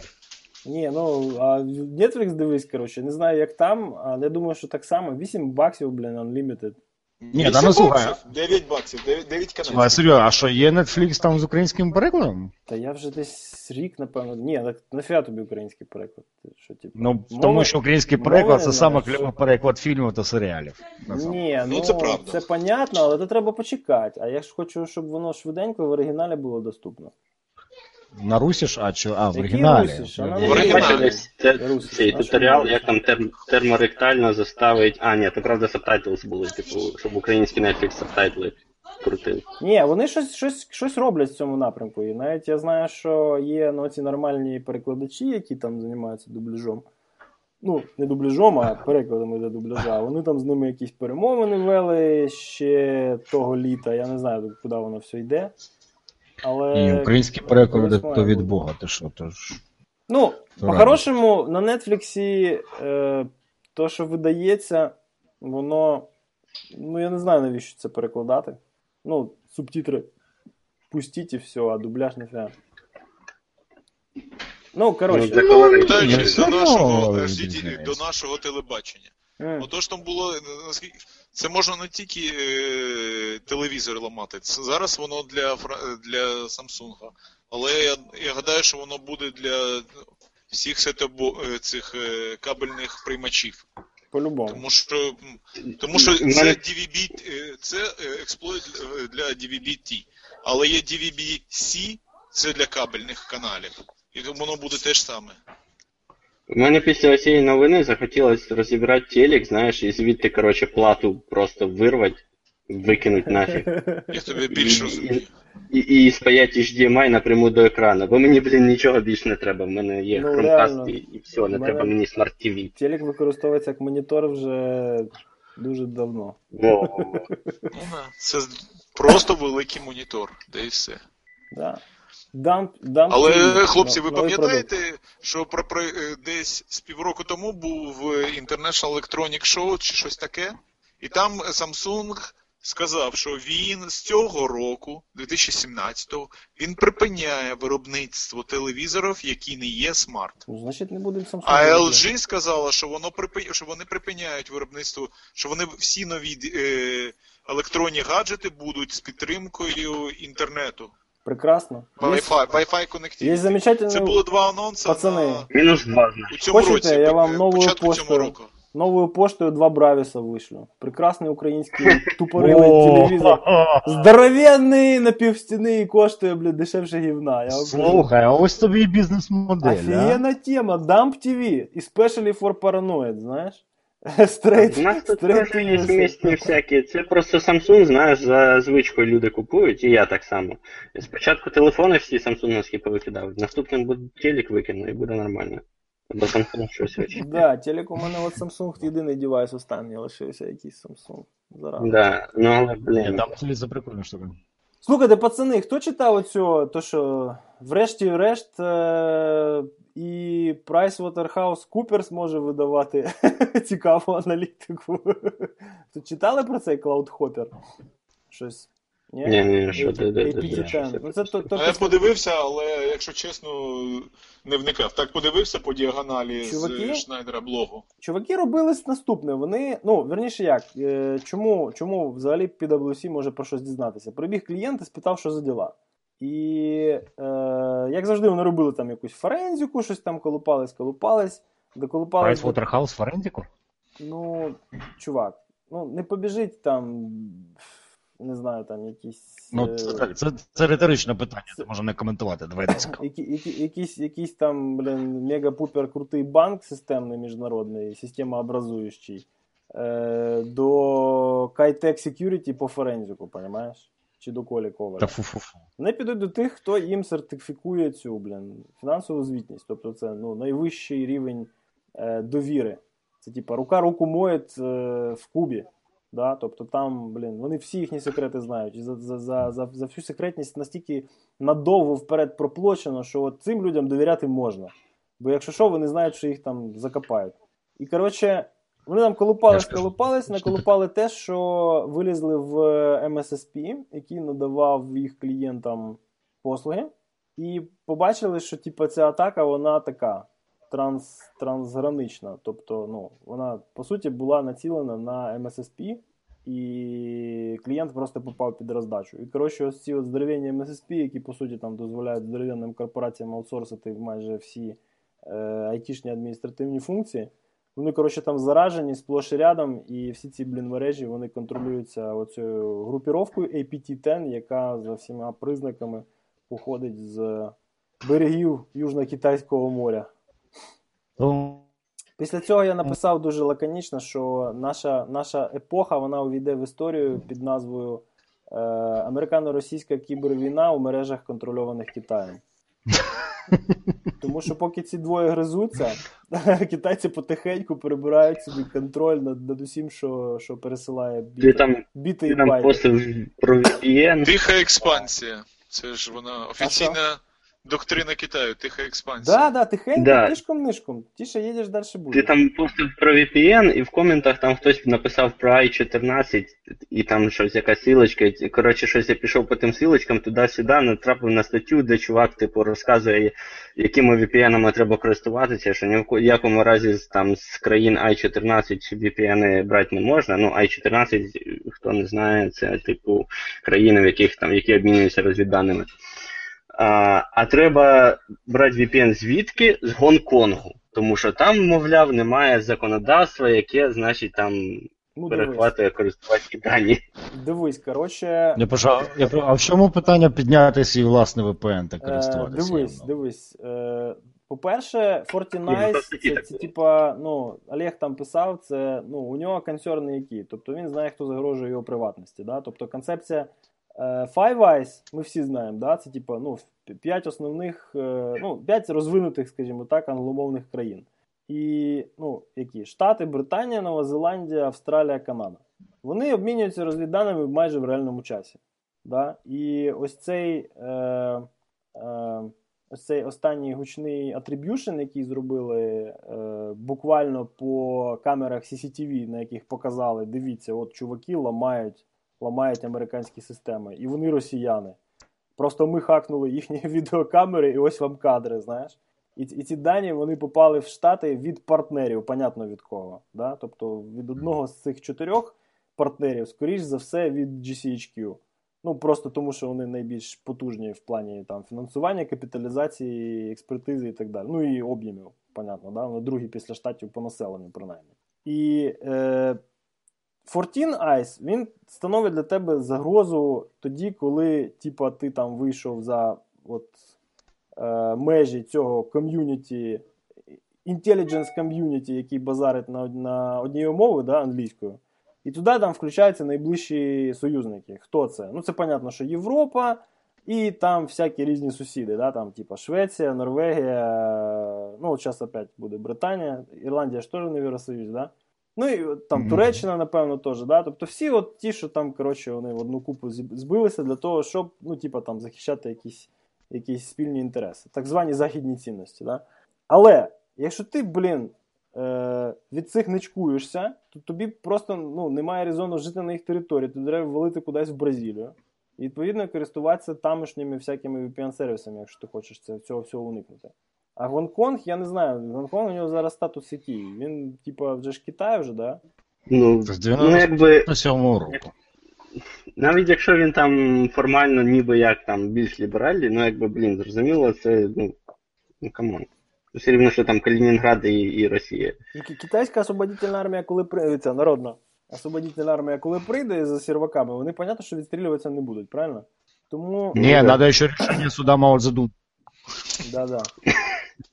B: Ні, ну, а Netflix дивись, коротше, не знаю, як там, але я думаю, що так само. 8 баксів, блін, Unlimited.
A: Ні, та ну, слухай.
C: баксів, 9 баксів, 9, 9
A: А,
C: каналів.
A: серйозно, а що, є Netflix там з українським перекладом?
B: Та я вже десь рік, напевно. Ні, так нафіга тобі український переклад? Що, типу?
A: Ну,
B: Мови-
A: тому що український переклад це саме кльовий переклад фільмів та серіалів.
B: Ні, ну,
C: Ну, це правда.
B: це понятно, але то треба почекати. А я ж хочу, щоб воно швиденько в оригіналі було доступно.
A: На Русі ж, а що? А, в
B: Який
A: оригіналі.
B: Русі ж? На
C: В
D: Я
C: оригіналі.
D: десь те- цей туторіал, як там тер- терморектально заставить. А, ні, то правда сабтайтлс були, типу, щоб український Netflix сабтайтли крутив.
B: Ні, вони щось, щось, щось роблять в цьому напрямку. І навіть я знаю, що є ну, ці нормальні перекладачі, які там займаються дубляжом. Ну, не дубляжом, а перекладами для дубляжа. Вони там з ними якісь перемовини вели ще того літа. Я не знаю, куди воно все йде. Але.
A: Ні, українські переклади то від. Бога, ти що, то ж.
B: Ну,
A: То
B: по-хорошому, на Нетфліксі е, то, що видається, воно. Ну, я не знаю, навіщо це перекладати. Ну, субтитри пустіть і все, а дубляж не фіга. Ну, коротше.
D: Ну, для колориту.
C: До нашого, до нашого телебачення.
B: м.
C: Отож там було е, наскільки це можна не тільки е, телевізор ламати. Це зараз воно для Фра- для Samsung. Але я, я гадаю, що воно буде для всіх сетобо е, цих е, кабельних приймачів.
B: По-любому.
C: Тому що тому що це DVB, це експлойт для DVB-T. Але є DVB-C, це для кабельних каналів. І воно буде те ж саме.
D: У мене після цієї новини захотілося розібрати телек, знаєш, і звідти, коротше, плату просто вирвати, викинуть нафіг.
C: Я тебе більше розумію.
D: І, і спаять HDMI напряму до екрану. Бо мені, блін, нічого більше не треба. В мене є
B: Ну,
D: Chromecast і, і все, не
B: мене-
D: треба мені Smart TV.
B: Телек використовується як монітор вже дуже давно.
D: Во.
C: Ну. Це просто великий монітор, де і все.
B: Да. Дамп, дамп
C: Але,
B: TV,
C: хлопці, ви
B: новий продукт.
C: пам'ятаєте, що про, про е, десь з півроку тому був е, International Electronic Show чи щось таке? І там Samsung сказав, що він з цього року, 2017-го, він припиняє виробництво телевізорів, які не є смарт.
B: Ну, значить, не буде Samsung.
C: А LG сказала, що воно припи... що вони припиняють виробництво, що вони всі нові е... електронні гаджети будуть з підтримкою інтернету.
B: Прекрасно.
C: Wi-Fi, Wi-Fi Connectivity.
B: є замечательний...
C: Це було два анонси
B: Пацани.
C: на...
D: Мінус два,
C: у цьому
B: Хочете,
C: році.
B: я вам
C: е,
B: новою поштою- Новою поштою два Бравіса вийшло. Прекрасний український тупорилий телевізор. Здоровенний на півстіни і коштує, блядь, дешевше гівна. Я.
A: Слухай, а ось тобі і бізнес-модель, а?
B: Офігенна тема. Dump TV. Especially for paranoid, знаєш? Straight,
D: У нас тут теж є смісні всякі. Це просто Samsung, знаєш, за звичкою люди купують, і я так само. Спочатку телефони всі самсунгівські повикидав, наступним буде телек викину і буде нормально. Бо Samsung щось хоче.
B: Да, телек у мене от Samsung єдиний девайс останній лишився, якийсь Samsung. Зараз.
D: Да, ну але, блін.
A: там телевізор прикольна штука.
B: Слухайте, пацани, хто читав оцю, то що врешті-решт е- і PricewaterhouseCoopers може видавати цікаву аналітику. То читали про цей CloudHopper? Щось? Ні?
D: Ні, ні, що ти, де, де, де,
B: APT-10.
D: що це?
B: Ну, це то, то,
C: я подивився, але якщо чесно, не вникав. Так подивився по діагоналі
B: Чуваки?
C: з Шнайдера блогу.
B: Чуваки робили наступне. Вони, ну, верніше як, е, чому, чому взагалі PwC може про щось дізнатися? Прибіг клієнт і спитав, що за діла. І е, як завжди, вони робили там якусь форензику, щось там колупались, колупались, доколупались. до-
A: Pricewaterhouse Форензику?
B: Ну, чувак, ну не побіжить там, не знаю, там якісь.
A: Ну,
B: е,
A: це, це, це риторичне питання, ти може не коментувати, давай
B: які, які, якийсь, якийсь там, блін, мега-пупер крутий банк системний міжнародний, системообразуючий, е, до Kitec Security по форензику, понимаєш? Чи до Колі Коваля.
A: Та фу-фу-фу.
B: Вони підуть до тих, хто їм сертифікує цю блін, фінансову звітність. Тобто це ну, найвищий рівень е, довіри. Це типа рука руку моє е, в Кубі. Да? Тобто там, блін, вони всі їхні секрети знають. І за, за, за, за, за всю секретність настільки надовго вперед проплочено, що от цим людям довіряти можна. Бо якщо що, вони знають, що їх там закопають. І коротше, вони нам
A: Я
B: колупались, колупались, наколупали те, що вилізли в MSSP, який надавав їх клієнтам послуги, і побачили, що типу, ця атака вона така транс, трансгранична. Тобто, ну, вона по суті була націлена на MSSP, і клієнт просто попав під роздачу. І коротше, ось ці от здоровенні MSSP, які по суті там дозволяють здоровенним корпораціям аутсорсити майже всі е, айтішні адміністративні функції. Вони, коротше, там заражені сплош і рядом, і всі ці блін мережі вони контролюються оцією групіровкою APT-10, яка за всіма признаками походить з берегів Южно-Китайського моря.
A: Ну,
B: Після цього я написав дуже лаконічно, що наша, наша епоха вона увійде в історію під назвою е, Американо-російська кібервійна у мережах, контрольованих Китаєм. Тому що поки ці двоє гризуться, китайці потихеньку перебирають собі контроль над, над усім, що, що пересилає
D: Ти
B: біти,
D: там,
B: біти і
D: там постив про VPN.
C: Тиха експансія. Це ж вона офіційна доктрина Китаю, тиха експансія.
B: Да, да, тихенько,
D: Да.
B: тишком-нишком. Тіше їдеш, далі буде.
D: Ти там постив про VPN, і в коментах там хтось написав про i14, і там щось якась силочка. Коротше, щось я пішов по тим силочкам туди-сюди, натрапив на статтю, де чувак, типу, розказує, якими VPN-ами треба користуватися, що ні в ко- якому разі з- там з країн i14 VPN брати не можна. Ну, i14, хто не знає, це типу країни, в яких там які обмінюються розвідданими. А, а треба брати VPN звідки? З Гонконгу. Тому що там, мовляв, немає законодавства, яке, значить, там
B: Ну,
D: перехватує користувацькі дані.
B: дивись, коротше,
A: Я прошу, я а в чому питання підняти свій власний VPN та
B: Е,
A: користуватися?
B: дивись,
A: ним?
B: дивись. Е, по-перше,
D: ну,
B: Fortnite, це, це типа, ну, Олег там писав, це, ну, у нього концерни які. Тобто він знає, хто загрожує його приватності. Да? Тобто концепція е, Five Eyes, ми всі знаємо, да? це типа, ну, п'ять основних, е, ну, п'ять розвинутих, скажімо так, англомовних країн. І, ну, які? Штати, Британія, Нова Зеландія, Австралія, Канада. Вони обмінюються розвідданими майже в реальному часі. Да? І ось цей, е, е, ось цей останній гучний attribution, який зробили е, буквально по камерах CCTV, на яких показали, дивіться, от чуваки ламають, ламають американські системи, і вони росіяни. Просто ми хакнули їхні відеокамери, і ось вам кадри, знаєш. І, і ці дані вони попали в Штати від партнерів, понятно від кого. Да? Тобто від одного з цих чотирьох партнерів, скоріш за все, від GCHQ. Ну, просто тому, що вони найбільш потужні в плані там, фінансування, капіталізації, експертизи і так далі. Ну і об'ємів, понятно, да? Вони другі після штатів по населенню, принаймні. І е, 14 Eyes, він становить для тебе загрозу тоді, коли типа, ти там вийшов за от, е, межі цього ком'юніті, intelligence ком'юніті, який базарить на, на одній мови, да, англійською. І туди там включаються найближчі союзники. Хто це? Ну, це понятно, що Європа і там всякі різні сусіди, да, там, типа Швеція, Норвегія, ну, от зараз опять буде Британія, Ірландія ж теж не в Євросоюзі, да? Ну і там
A: Мгм.
B: Туреччина, напевно, теж, да? Тобто всі от ті, що там, коротше, вони в одну купу збилися для того, щоб, ну, типа, там, захищати якісь, якісь спільні інтереси, так звані західні цінності. Да? Але якщо ти, блін, е, від цих не чкуєшся, то тобі просто ну, немає резону жити на їх території, тобі треба валити кудись в Бразилію. І відповідно користуватися тамошніми всякими VPN-сервісами, якщо ти хочеш це, цього всього уникнути. А Гонконг, я не знаю, Гонконг у нього зараз статус який. Він, типа, вже ж Китай вже, да?
D: Ну,
A: З
D: ну якби
A: 97 року.
D: навіть якщо він там формально ніби як там більш ліберальний, ну якби, блін, зрозуміло, це, ну, ну come on. Все рівно, що там Калінінград і, і Росія.
B: Китайська освободительна армія, коли прийде, ця народна освободительна армія, коли прийде за серваками, вони, понятно, що відстрілюватися не будуть, правильно? Тому.
D: Ну,
A: Не,
D: да.
A: надо еще решение суда Мао Цзэдун.
B: Да-да.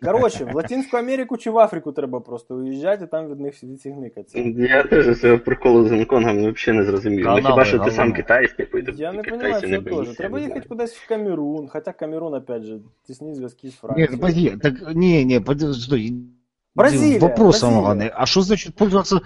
B: Коротше, в Латинську Америку чи в Африку треба просто уїжджати, і там від них від цих никаться.
D: Я теж цього приколу з Гонконгом взагалі не зрозумів. Ну,
A: Канали,
D: хіба що ти
A: канали.
D: сам китаєць, типу, і
B: Я не
D: ти
B: розумію
D: китайців не
B: цього теж.
D: боїшся,
B: Треба
D: я не
B: їхати
D: знаю.
B: кудись в Камерун, хоча Камерун, опять же, тісні зв'язки з
A: Нет,
B: Францією.
A: подожди, так, не, не, подожди, стой.
B: Бразилия,
A: Вопрос
B: Бразилия.
A: самый главный. А что значит пользоваться...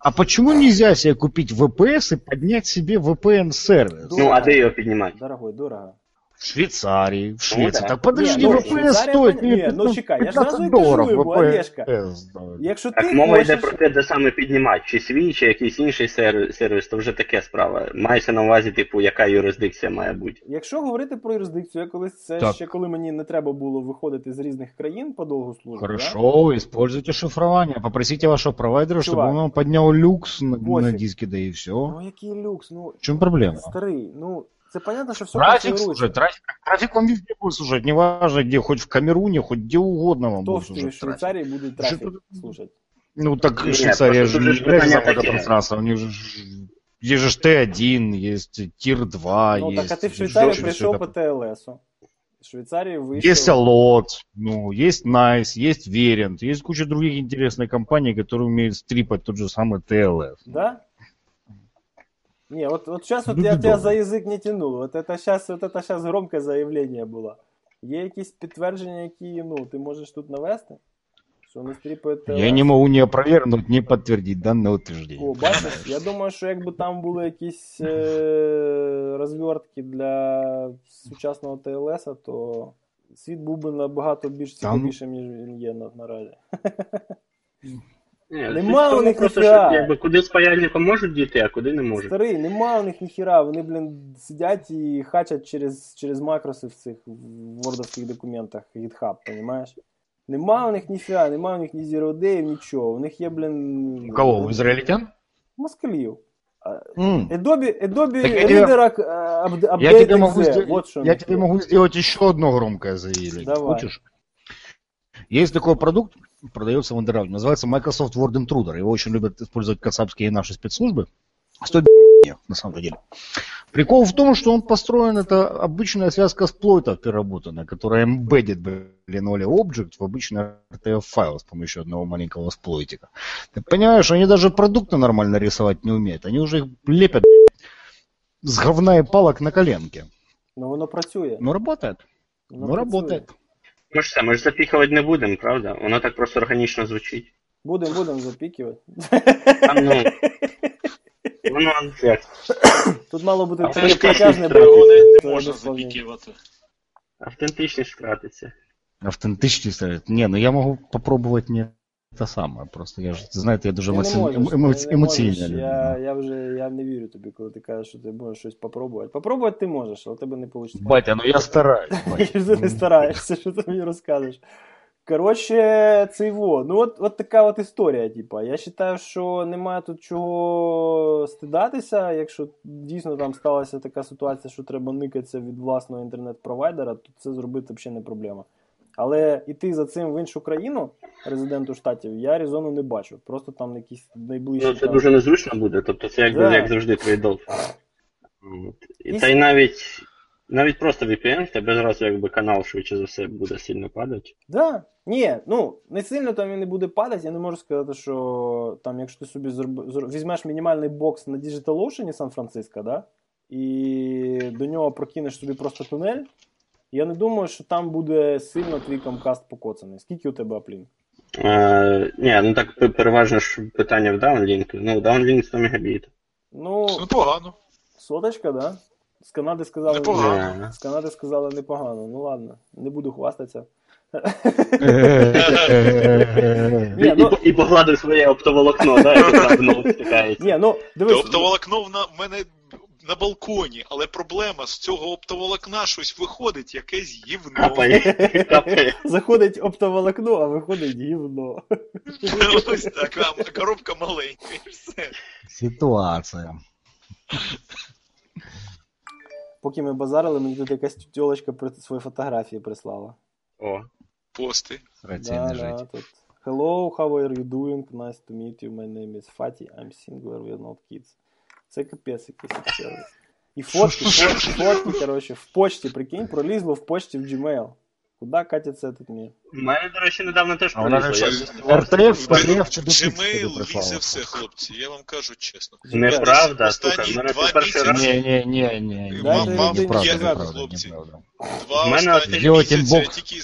A: А почему нельзя себе купить VPS и поднять себе VPN-сервис?
B: Ну,
D: Ну, а де його піднімати?
B: Дорогой, дорого.
A: В Швейцарии, в Швеции.
D: да.
A: Так подожди,
B: Не, ну,
A: VPS
B: Швейцария,
A: стоит
B: ну, чекай, я ж
A: 15
B: сразу и
A: долларов
B: кажу ему,
A: VPS
B: Якщо
D: Так
B: ти
D: мова йде про те, де саме піднімати, чи свій, чи якийсь інший сервіс, сервіс, то вже таке справа. Мається на увазі, типу, яка юрисдикція має бути.
B: Якщо говорити про юрисдикцію, я колись це
A: Так.
B: ще коли мені не треба було виходити з різних країн по довгу службу. Да?
A: Хорошо, используйте шифрование. Попросите вашего провайдера,
B: Чувак.
A: чтобы он вам поднял люкс на, на диске, да и все.
B: Ну який люкс, ну
A: В проблема?
B: старий, ну це понятно, що все
A: Трафик
B: контролюється.
A: служит, трафик, трафик вам везде будет служить, неважно где, хоть в Камеруне, хоть где угодно вам
B: Хто
A: будет
B: в
A: служить трафик.
B: Швейцарії буде трафік
A: Що тут?
B: слушати?
A: Ну так
D: Нет,
A: Швейцария
D: просто
A: же
D: тут
A: не
D: же
A: является
D: питание
A: замкнутым
D: такие.
A: пространством, у них же ж- есть же ж Т1, есть Тир-2,
B: Ну
A: есть...
B: так, а ти в
A: ж
B: Швейцарію
A: всё
B: прийшов
A: это.
B: по ТЛСу. В Швейцарії вийшов.
A: Есть Алот, ну, есть Nice, есть Верент, есть куча других интересных компаний, которые умеют стрипать тот же самый TLS.
B: Да? Не, вот, вот сейчас вот
A: Ну,
B: я тебя
A: бедово.
B: за язык не тянул. Вот это сейчас, вот это сейчас громке заявлення було. Є якісь підтвердження, які ну, ти можеш тут навести? Що не стріпають ТЛС?
A: Я не могу не опровергнуть, не подтвердить данное утверждение.
B: О, бачиш, я думаю, що якби там були якісь е- розвертки для сучасного ТЛС, то світ був би набагато більш
A: Там-
B: цікавішим, ніж він є на, наразі.
D: Ні,
B: Нема у них
D: просто,
B: ніфіга.
D: що, якби, куди з паяльником можуть діти, а куди не можуть.
B: Старий, нема у них ніхіра, вони, блін, сидять і хачать через, через макроси в цих вордовських документах GitHub, понімаєш? Нема у них ніфіга, нема у них ні Zero Day, нічого. У них є, блін.
A: У кого? У израильтян?
B: Москалів.
A: Я тебе- Я могу, сдел-
B: Вот что
A: я тебе могу сделать еще одно громкое заявление.
B: Давай.
A: Хочешь? Есть такой продукт, продается в Underground, называется Microsoft Word Intruder. Его очень любят использовать кацапские наши спецслужбы. Стоит на самом деле. Прикол в том, что он построен, это обычная связка сплойтов переработанная, которая embedded, Оля, object в обычный RTF-файл с помощью одного маленького сплойтика. Ты понимаешь, они даже продукты нормально рисовать не умеют. Они уже их лепят с говна и палок на коленке.
B: Ну воно працює.
A: Ну, работает.
B: Воно
A: Ну,
B: працює.
A: работает.
D: Ми ж це, ми ж запікувати не будемо, правда? Воно так просто органічно звучить.
B: Будем, будем запікувати.
D: А ну. Воно як.
B: Тут мало бути
D: це ж
B: протяжне
C: Його не,
B: бути.
C: не можна запікувати.
D: Автентичність втратиться.
A: Автентичність. Не, ну я могу попробовать не это самое. Просто я же, знаете, я даже
B: Ти не
A: эмоци...
B: можеш,
A: эмо- эмо-
B: ти не можеш.
A: эмоционально.
B: Я, я вже я не вірю тобі, коли ти кажеш, що ти можеш щось попробувати. Попробувати ти можеш, але в тебе не вийде.
A: Батя, ну я стараюсь. батя.
B: Ти не стараєшся, що ти мені розкажеш. Коротше, це його. Ну, от, от така от історія, типа. Я вважаю, що немає тут чого стидатися. Якщо дійсно там сталася така ситуація, що треба никатися від власного інтернет-провайдера, то це зробити взагалі не проблема. Але іти за цим в іншу країну, резиденту штатів, я резону не бачу. Просто там якісь найближчі.
D: Ну, це
B: там...
D: дуже незручно буде, тобто це як,
B: Да.
D: як завжди трейдов. І, та й навіть, навіть просто VPN, в тебе зразу якби канал швидше за все буде сильно падати.
B: Да. Ні, ну не сильно там він не буде падати. Я не можу сказати, що там, якщо ти собі зроб... візьмеш мінімальний бокс на DigitalOcean Сан-Франциско, да? і до нього прокинеш собі просто тунель. Я не думаю, що там буде сильно твій камкаст покоцаний. Скільки у тебе аплін?
D: Е, ні, ну так переважно ж питання в downlink. Ну, downlink 100 мегабіт.
B: Ну,
C: Це непогано.
B: соточка, да? З Канади сказали,
C: Непогано.
B: З Канади сказали непогано. Ну ладно, не буду хвастатися. Ні,
D: і,
B: ну-
D: і, і погладив своє оптоволокно, да, яке.
B: Ні, ну дивись.
C: Оптоволокно в мене на балконі, але проблема з цього оптоволокна щось виходить, якесь гівно.
D: Капає, капає.
B: Заходить оптоволокно, а виходить гівно.
C: Ось так, а коробка маленька і все.
A: Ситуація.
B: Поки ми базарили, мені тут якась тьолочка при свої фотографії прислала.
D: О,
C: Пости.
B: Да,
A: не
B: да,
A: жить.
B: тут. Hello, how are you doing? Nice to meet you. My name is Fatih. I'm singular, we are not kids. Це капець якийсь сервіс. І фотки, фотки, фотки, коротше, в почті, прикинь, пролізло в почті в Gmail. Куди катиться этот мир?
D: в мене, до речі, недавно теж пролізло.
A: що. РТФ, ПДФ чи до
C: Gmail лізе все, хлопці, я вам кажу чесно.
D: Неправда, слухай, в мене
C: два
D: це перший раз.
A: Ні, ні, ні, ні.
C: Вам-
A: неправда,
C: хлопці.
A: неправда.
C: Два останні місяці я тільки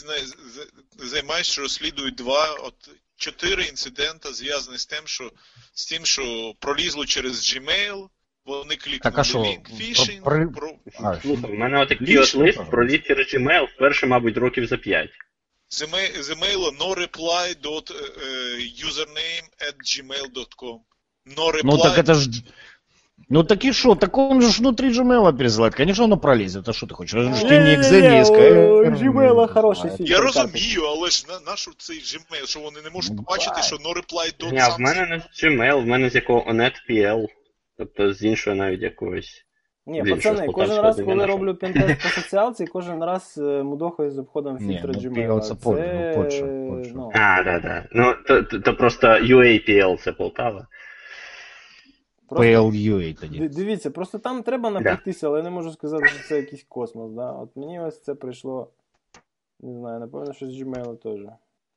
C: займаюся, розслідую два, от чотири інцидента зв'язані що з тим, що пролізло через Gmail, вони клікнули
A: Так, а що,
C: лінк фішинг,
A: про- при-
C: про...
A: А,
D: Слухай, в мене отакий
A: Ліж,
D: от лист
A: ну,
D: проліз через Gmail вперше, мабуть, років за 5.
C: з ема- з емейлу no reply dot, е, username at gmail.com. No reply.
A: Ну так это ж... Ну так и что, так он же ж внутри Gmail пересылает. Конечно, оно пролезет. А что ты хочешь? Разве ж ты не экзе, не
B: Не-не-не,
A: SQL?
B: у Gmail хороший
A: А,
B: фільтр.
C: Я розумію, але ж на нашу цей Gmail, що вони не можуть
A: Ну,
C: побачити,
A: так.
C: що no reply dot
D: Ні, а в
C: something.
D: мене не з Gmail, в мене з якого ONET.pl. Тобто з іншого навіть якогось.
B: Ні, пацани, кожен раз, коли роблю пентест по соціалці, кожен раз е, мудохаю з обходом
A: Ні,
B: фільтра
A: ну,
B: Gmail.
A: PL це Польща, ну, Польща, Польща.
B: ну,
D: А, да, да. Ну, то, то, то просто UAPL це Полтава.
B: просто-
A: PLUA тоді.
B: Ди- Дивіться, просто там треба напрягтися, але я не можу сказати, що це якийсь космос. Да? От мені ось це прийшло. Не знаю, напевно, що з Gmail теж.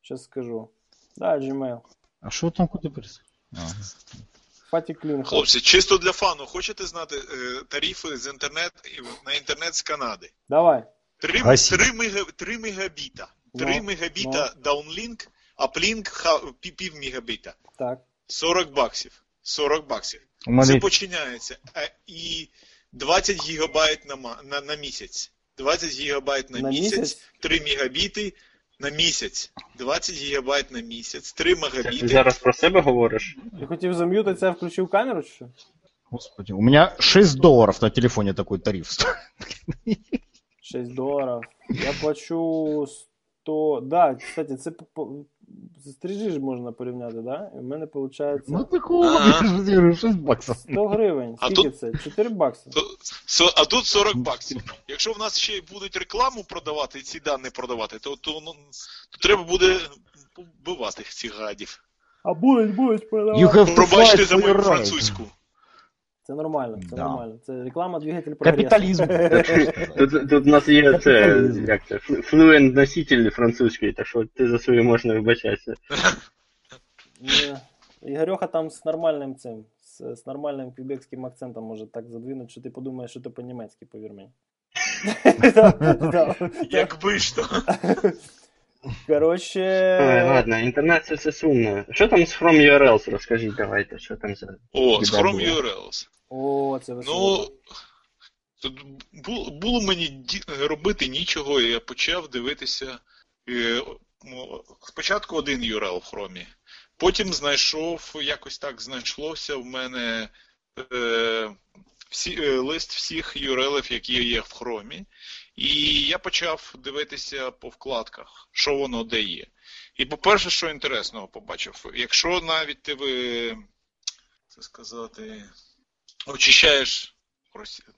B: Щас скажу. Да, Gmail.
A: А що там куди пересилати?
B: Фаті Клін.
C: Хлопці, чисто для фану, хочете знати е, тарифи з інтернет на інтернет з Канади?
B: Давай.
C: 3, 3, мега, 3 мегабіта. 3
B: Ну,
C: мегабіта даунлінк, аплінк пів, мегабіта.
B: Так.
C: 40 баксів. 40 баксів.
A: Мене
C: Це починається. А, і 20 гігабайт на, на, на місяць. 20 гігабайт на,
B: На
C: місяць,
B: місяць?
C: 3 мегабіти на місяць. 20 гігабайт на місяць, 3
D: Це
C: мегабіти.
D: ти зараз про себе говориш?
B: Я хотів зам'ютитися, а включив камеру чи що?
A: Господи, у меня 6 долларов на телефоне такой тариф.
B: 6 доларів. Я плачу 100. Да, кстати, це 3G ж можна порівняти, да? І в мене виходить
A: Ну такого,
C: Ага.
A: 6 баксов.
B: 100 гривень.
C: А
B: Скільки
C: тут-
B: це? 4 бакси.
C: То, а тут 40 баксів. Якщо в нас ще й будуть рекламу продавати і ці дані продавати, то, то, ну, то треба буде вбивати цих гадів.
B: А будуть, будуть продавати.
C: Пробачте за мою
A: right.
C: французьку.
B: Це нормально, це
A: Да.
B: нормально. Це реклама двигатель прогресу.
A: Капіталізм.
D: Тут, тут в нас є це, як це, флуент носитель французький, так що ти за свою можна вибачатися.
B: Ні. Ігорьоха там з нормальним цим, з, з нормальним квебекським акцентом може так задвинути, що ти подумаєш, що ти по-німецьки, повір мені. Да, да.
C: Якби ж то.
B: Коротше,
D: Ой, ладно, інтернет це все сумно. Що там з Chrome URLs? Розкажіть, давайте, що там за.
C: О, з Chrome. URLs.
B: О, це весело.
C: Ну, тут було, мені робити нічого, і я почав дивитися. е, ну, Спочатку один URL в Chrome, потім знайшов, якось так знайшлося в мене е, всі, е, лист всіх URL, які є в Chrome. І я почав дивитися по вкладках, що воно де є. І по-перше, що інтересного побачив, якщо навіть ти ви, це сказати, очищаєш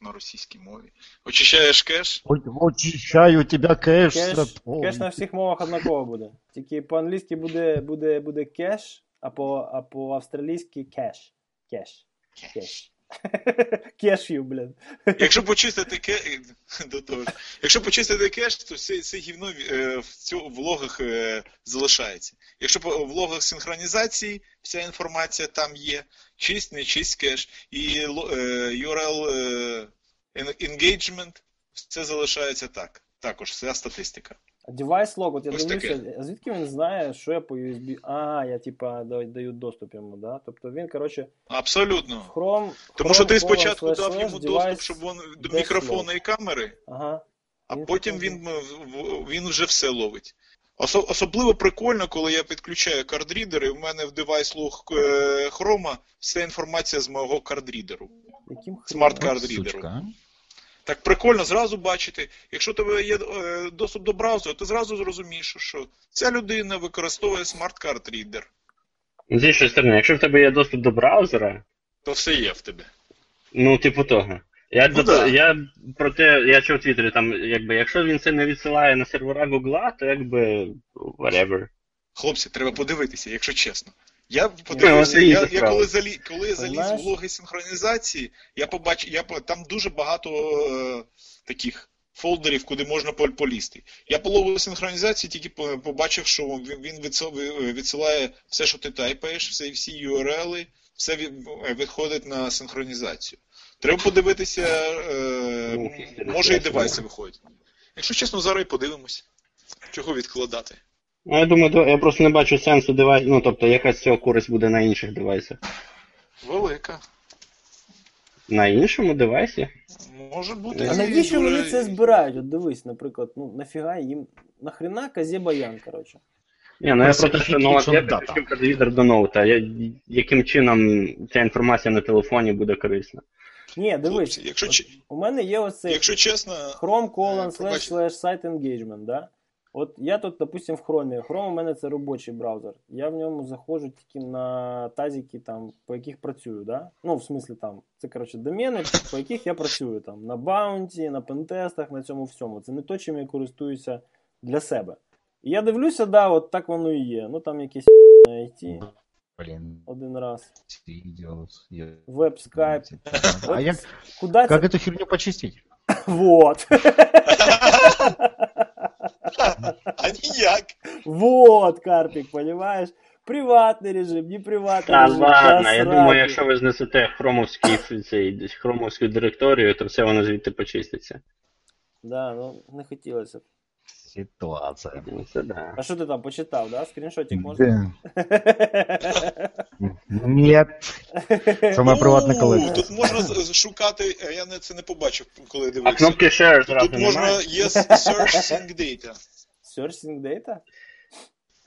C: на російській мові. Очищаєш кеш.
A: Очищаю тебе кеш.
B: Кеш, кеш на всіх мовах однаково буде. Тільки по-англійськи буде, буде, буде кеш, а по, а по-австралійськи кеш. Кеш. Кеш. Кешю, блін.
C: Якщо почистити кеш, ж, якщо почистити кеш, то це, це гівно е, в, цьо, в логах е, залишається. Якщо в логах синхронізації вся інформація там є, чисть, не чисть кеш, і е, URL е, engagement, все залишається так. Також вся статистика.
B: Device log, от я
C: Ось
B: дивлюся,
C: таке.
B: звідки він знає, що я по USB. А, я типа даю доступ йому, да? Тобто він, коротше,
C: Абсолютно.
B: Chrome.
C: Тому що ти
B: Chrome,
C: спочатку
B: colon,
C: дав йому доступ, щоб він до мікрофона і камери,
B: Ага.
C: а
B: Він
C: потім він, в- він вже все ловить. Осо- особливо прикольно, коли я підключаю кардрідер, і в мене в device log е, Chrome вся інформація з мого кардрідеру.
B: Яким
C: Smart
B: хреном?
C: card.
A: Сучка.
C: Так прикольно зразу бачити. Якщо у тебе є е, доступ до браузеру, ти зразу зрозумієш, що ця людина використовує smart card reader.
D: З іншої сторони, якщо в тебе є доступ до браузера,
C: То все є в тебе.
D: ну, типу того. Я,
C: Ну
D: до-
C: да.
D: я про те, я чув в Твіттері, там, якби, якщо він це не відсилає на сервера Гугла, то якби whatever.
C: Хлопці, треба подивитися, якщо чесно. Я подивився,
D: це
C: я, я коли залі, коли я заліз
B: Знаєш-
C: в логи синхронізації, я побачив, я по- там дуже багато е, таких фолдерів, куди можна полізти. Я по логу синхронізації тільки побачив, що він він відсилає все, що ти тайпаєш, всі, всі URL, все відходить на синхронізацію. Треба подивитися, е,
D: Ну,
C: може і девайси виходять. Якщо чесно, зараз і подивимось. Чого відкладати?
D: Ну, я думаю, я просто не бачу сенсу девайс, ну, тобто, яка з цього користь буде на інших девайсах.
C: Велика.
D: На іншому девайсі?
C: Може бути.
B: А навіщо вони це збирають? От дивись, наприклад, ну нафіга їм. Нахрена казі баян, коротше.
D: Ні, ну я про те, що ну, от я підключив кардрідер до ноута. Я, яким чином ця інформація на телефоні буде корисна?
B: Ні, дивись,
C: Хлопці, якщо,
B: от
C: чи-
B: у мене є оцей
C: якщо чесно,
B: Chrome colon
C: Е,
B: slash slash site engagement, да? От я тут, допустим, в Chrome. Chrome у мене це робочий браузер. Я в ньому заходжу тільки на тазики, там, по яких працюю, да? Ну, в смислі там, це коротше домени, по яких я працюю там на баунті, на пентестах, на цьому всьому. Це не то, чим я користуюся для себе. І я дивлюся, да, от так воно і є. Ну там якісь знайти
A: Блин,
B: один раз.
A: видео.
B: Веб, скайп.
A: А як,
B: Куда
A: как
B: це?
A: эту херню почистить?
B: Вот.
C: а ніяк.
B: Вот, Карпик, понимаєш? Приватний режим, не приватний
D: Та
B: режим.
D: ладно, я думаю, якщо ви знесете хромовський цей хромовську директорію, то все воно звідти почиститься.
B: Да, ну не хотілося. б.
A: Ситуация.
D: Ну, Це да.
B: А що ти там почитав, да? Скріншотик можна?
A: Да. Нет. Це моя приватна колекція.
C: Тут можна шукати, я не, це не побачив, коли
D: А
C: дивився.
D: кнопки share зразу
C: Тут можна, є search sync data.
B: Searching data?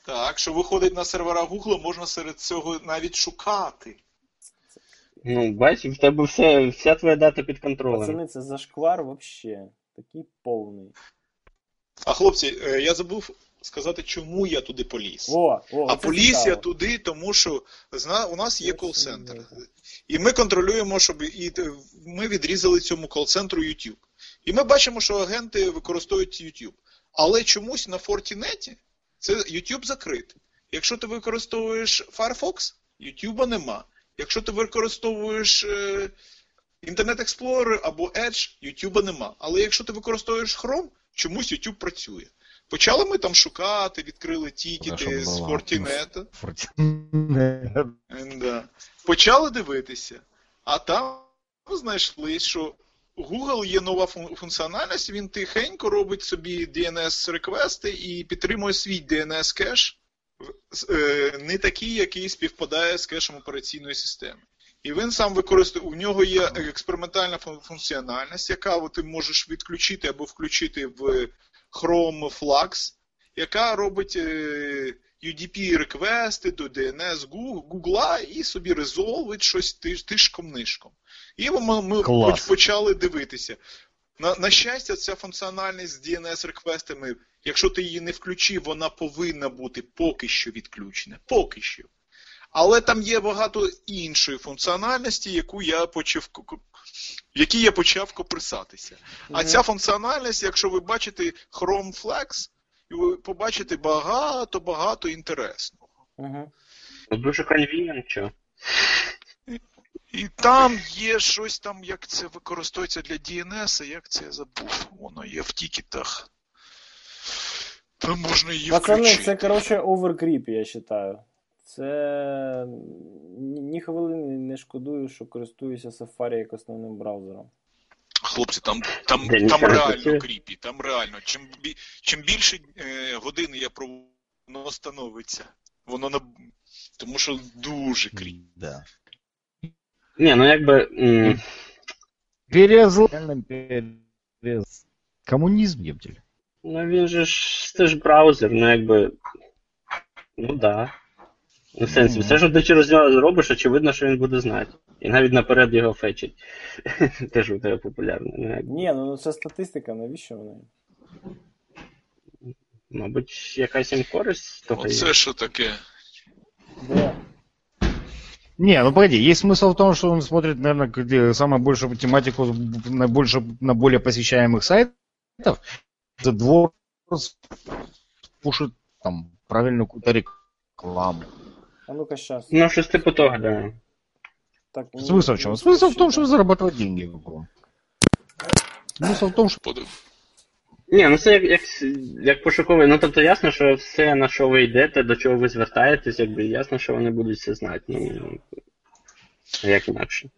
C: Так, що виходить на сервера Google, можна серед цього навіть шукати.
D: Ну, бачиш, в тебе все, вся твоя дата під контролем.
B: Пацани, це зашквар вообще. Такий повний.
C: А хлопці, е, я забув сказати, чому я туди поліз.
B: О, о,
C: А поліз я туди, тому що зна, у нас є кол-центр. І ми контролюємо, щоб і ми відрізали цьому кол-центру YouTube. І ми бачимо, що агенти використовують YouTube. Але чомусь на Fortinet це YouTube закритий. Якщо ти використовуєш Firefox, YouTube нема. Якщо ти використовуєш е, Internet Explorer або Edge, YouTube нема. Але якщо ти використовуєш Chrome, чомусь YouTube працює. Почали ми там шукати, відкрили тікети з. Fortinet.
A: Fortinet.
C: Да. Почали дивитися, а там знайшли, що Google є нова функціональність, він тихенько робить собі DNS-реквести і підтримує свій DNS-кеш, е, не такий, який співпадає з кешем операційної системи. І він сам використовує, у нього є експериментальна функціональність, яка ти можеш відключити або включити в Chrome Flux, яка робить е, UDP реквести до DNS Google і собі резолвить щось тишком-нишком. І ми, ми почали дивитися. На, на щастя, ця функціональність з DNS реквестами, якщо ти її не включив, вона повинна бути поки що відключена. Поки що. Але там є багато іншої функціональності, яку я почав які я почав копирсатися. А ця функціональність, якщо ви бачите Chrome Flex, і ви побачите багато-багато інтересного.
B: Угу.
D: Дуже convenient.
C: І там є щось там, як це використовується для DNS, як це я забув. Воно є в тікетах. Там можна її
B: Пацани,
C: включити.
B: це, коротше, over creepy, я вважаю. Це ні хвилини не шкодую, що користуюся Safari як основним браузером.
C: Хлопці, там, там, там реально creepy, там реально. Чим, чим більше е, годин я проводжу, воно становиться. Воно на... Тому що дуже creepy.
A: Да.
D: Ні, ну якби. м,
A: Перезл... перез... Коммунизм, ептель.
D: Ну він же ж це ж браузер, ну якби. Ну да. Ну, в сенсі, все, що ти через нього зробиш, очевидно, що він буде знати. І навіть наперед його фетчить. Теж у тебе популярно. Ну.
B: Ні, ну ну, це статистика, навіщо вона?
D: Мабуть, якась їм користь того.
C: Оце що таке?
B: Де?
A: Не, ну погоди, есть смысл в том, что он смотрит, наверное, где самую большую тематику на, больше, на более посещаемых сайтов. За двор пушит там правильную какую-то рекламу.
B: А ну-ка щас.
D: Ну, щось типу того, да.
B: Так, ні,
A: Смысл в чем?
B: ні,
A: Смысл в том,
B: щас.
A: чтобы зарабатывать деньги. вокруг. Смысл в том, что
C: Подив-
D: Ні, ну це як, як, як пошуковий. Ну тобто ясно, що все, на що ви йдете, до чого ви звертаєтесь, якби ясно, що вони будуть все знати. Ну, як інакше.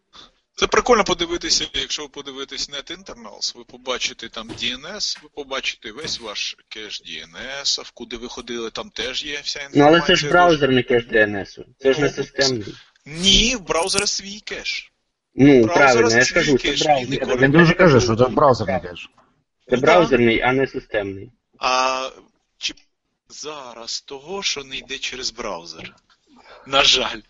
C: Це прикольно подивитися, якщо ви подивитесь Net Internals, ви побачите там DNS, ви побачите весь ваш кеш DNS, в куди ви ходили, там теж є вся
D: Ну
C: інформація.
D: але це ж браузерний кеш DNS. Це ж не системний.
C: Ні, в браузера свій кеш.
D: Ну,
C: Браузер
D: правильно, я ж
C: свій
D: кажу,
C: кеш,
D: це
C: він не
D: браузер.
A: ты уже кажешь, что это браузерный кэш.
D: Це
C: Ну,
D: браузерний, а не системний.
C: А чи зараз того, що не йде через браузер? На жаль.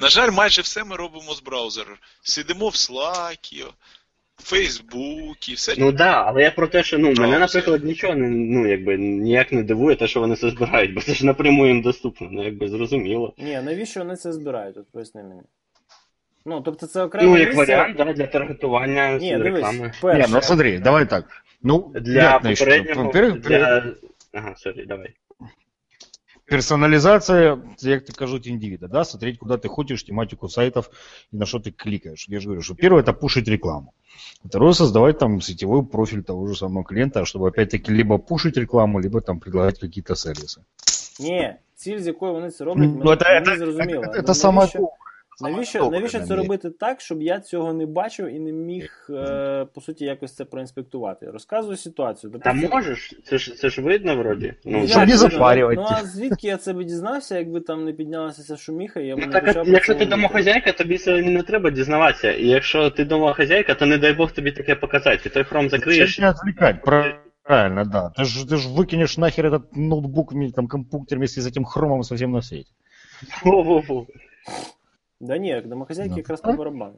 C: На жаль, майже все ми робимо з браузера. Сидимо в Slack, в Facebook, все.
D: Ну да, але я про те, що ну мене, наприклад, нічого не ну якби ніяк не дивує те, що вони це збирають, бо це ж напряму їм доступно, ну якби зрозуміло.
B: Ні, навіщо вони це збирають? От поясни мені. Ну, тобто це окремо.
D: Ну, як варіант, да, для таргетування
B: Ні, дивись,
D: реклами.
B: перше.
A: Не, ну смотри, давай так. Ну,
D: Для попереднього. Для... Ага, сорі, давай.
A: персонализация, як ты кажут, индивида, да, смотреть, куда ты ходишь, тематику сайтов и на что ты кликаешь. Я же говорю, что первое это пушить рекламу. Второе, создавать там сетевой профиль того же самого клиента, чтобы опять-таки либо пушить рекламу, либо там предлагать какие-то сервисы.
B: Ні, ціль, з якою вони це роблять,
A: Ну,
B: мені,
A: это,
B: мені
A: это,
B: зрозуміло.
A: это,
B: Ну,
A: это самое
B: навіщо,
A: доброе.
B: навіщо,
A: добре,
B: навіщо це
A: Андрій.
B: робити так, щоб я цього не бачив і не міг, е, по суті, якось це проінспектувати? Розказую ситуацію.
D: Та
B: Допустим,
D: можеш, це ж це ж видно вроді. Ну,
B: Ну,
A: Щоб
B: як
A: не
B: видно?
A: запарювати.
B: Ну а звідки я це би дізнався, якби там не піднялася ця шуміха, і я б
D: Ну,
B: не
D: так, а
B: почав про
D: якщо
B: це
D: ти
B: говорити?
D: домохозяйка, тобі це не треба дізнаватися. І якщо ти домохозяйка, то не дай Бог тобі таке показати. Ти той хром закриєш.
A: Зачем тебя отвлекать? Правильно, да. Ты же, ты ж выкинешь нахер этот ноутбук, вместе, там, компьютер вместе с этим хромом совсем на свете.
D: Во-во-во.
B: Да ні, домохозяйки
A: Ну.
B: якраз по барабану.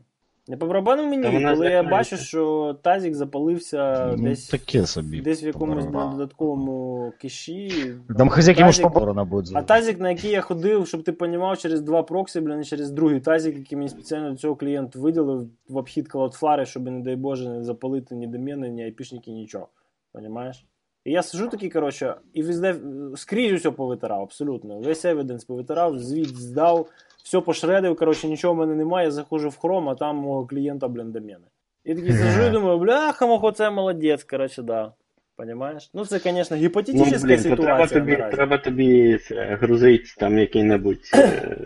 B: Не по барабану мені, коли я бачу, що тазик запалився
A: Ну,
B: десь,
A: таке собі.
B: десь в якомусь
A: по барабану.
B: додатковому киші.
A: Там хозяйки, может,
B: тазик-
A: поборона будет.
B: А тазик, на який я ходив, щоб ти понімав, через два проксі, блін, і через другий тазик, який мені спеціально до цього клієнт виділив в обхід Cloudflare, щоб, не дай Боже, не запалити ні домени, ні айпішники, нічого. Понімаєш? І я сижу такий, коротше, і везде скрізь усе повитирав, абсолютно. Весь евіденс повитирав, звіт здав, все пошредив, коротше, нічого в мене немає, я заходжу в хром, а там мого клієнта, блін, домени. І такий сижу і думаю, бляха, мохо, це молодець, коротше, да. Понімаєш? Ну, це, звісно,
D: Ну,
B: гіпотетична
D: блін, то треба
B: ситуація.
D: тобі,
B: наразі.
D: треба тобі це, грузити там який-небудь е,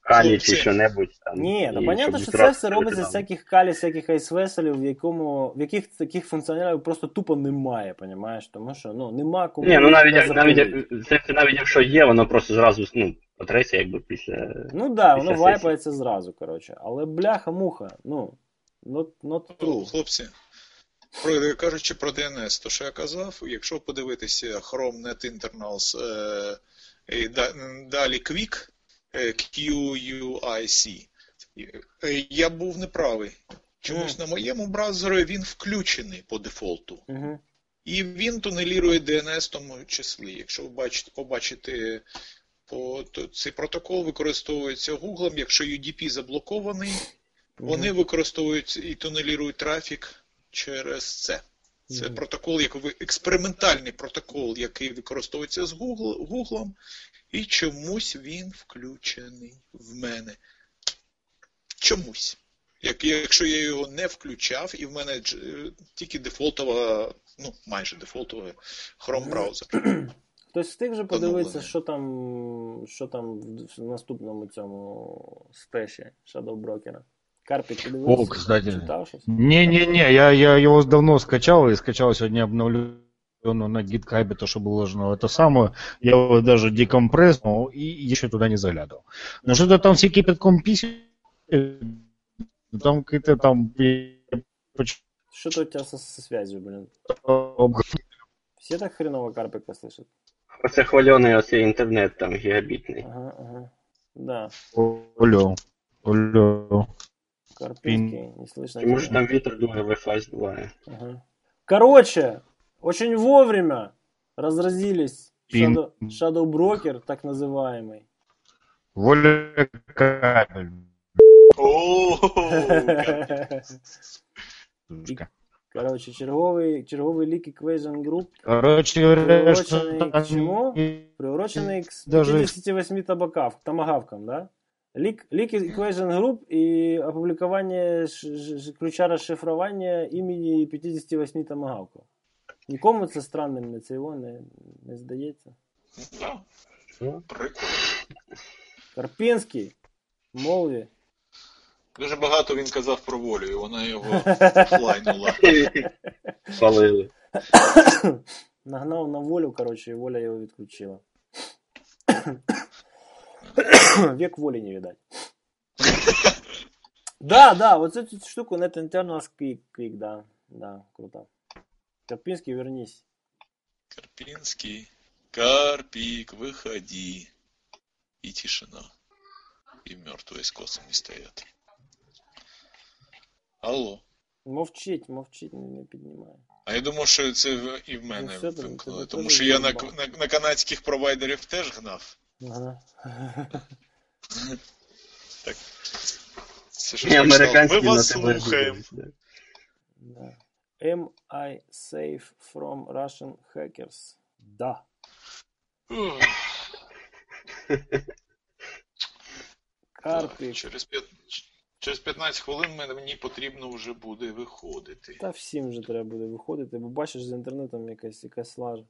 D: калі чи що-небудь там.
B: Ні, ну понятно, що це все робиться з всяких калі, всяких айсвеселів, в якому в яких таких функціоналів просто тупо немає, понімаєш? Тому що ну нема кому.
D: Ні, ну навіть, навіть, це, це навіть якщо є, воно просто зразу ну, потреться якби після.
B: Ну так, да, воно вайпається зразу, коротше. Але бляха-муха, ну, not, not true.
C: Хлопці, про, кажучи про DNS, то що я казав, якщо подивитися Chrome Net Internals, е, і далі Quick, е, QUIC, е, я був неправий. Чомусь на моєму браузері він включений по дефолту.
B: Угу.
C: І він тунелірує DNS в тому числі. Якщо ви бачите, побачите, по, то цей протокол використовується Google, якщо UDP заблокований, Вони використовують і тунелірують трафік через це. Це протокол, як експериментальний протокол, який використовується з Google, Google, і чомусь він включений в мене. Чомусь. Як, якщо я його не включав, і в мене е, тільки дефолтова, ну майже дефолтова Chrome браузер.
B: Хтось встиг вже подивитися,
C: Оновлений.
B: що там, що там в наступному цьому стеші Shadow Broker. Карпік подивився?
A: О, кстати.
B: Читав щось?
A: Не-не-не, я, я его давно скачал и скачал сегодня обновленную на GitHub, то, что было вложено в это самое. Я его даже декомпресснул и еще туда не заглядывал. Но что-то там все кипятком писят, там какие-то там...
B: Що то у тебя со, со связью, блин? Все так хреново Карпика слышат?
D: Оце хвальоний оцей інтернет там гігабітний.
B: Ага, ага. Да,
A: Олё, олё.
B: Карпинский, не слышно.
D: Тому що
B: тебя.
D: там вітер дуже Wi-Fi здуває.
B: Ага. Короче, очень вовремя разразились
A: Пин.
B: Shadow, Shadow Broker, так называемый.
A: Воля кабель.
C: О,
B: Короче, черговий, черговий лік Equation Group,
A: Короче говоря, что
B: к чему? приурочений к 58 табакав, томагавкам, да? Лік, лік Equation Group і опублікування ш- ключа розшифрування імені 58 томагавків. Нікому це странним не це його не, не здається.
C: Прикольно.
B: Карпінський, мові.
C: Дуже багато він казав про волю, і вона його флайнула.
D: Палили.
B: Нагнав на волю, коротше, і воля його відключила. Век волі не видать. да, да, вот эту штуку Net Internals Quick, Quick, да, да, круто. Карпинский, вернись.
C: Карпинский, Карпик, выходи. И тишина. И мертвые с косами стоят. Алло.
B: Мовчить, мовчить, не, не піднімає.
C: А я думав, що це і в мене
B: Ну,
C: вимкнули, тому що я на, на, на канадських провайдерів теж гнав.
B: Ага.
C: Так. Це
D: І
C: Ми вас слухаємо.
B: да. Am I safe from Russian hackers? Да. Карпик.
C: Через, п'ят- через 15 хвилин мені потрібно вже буде виходити.
B: Та всім вже треба буде виходити, бо бачиш з інтернетом якась якась лажа.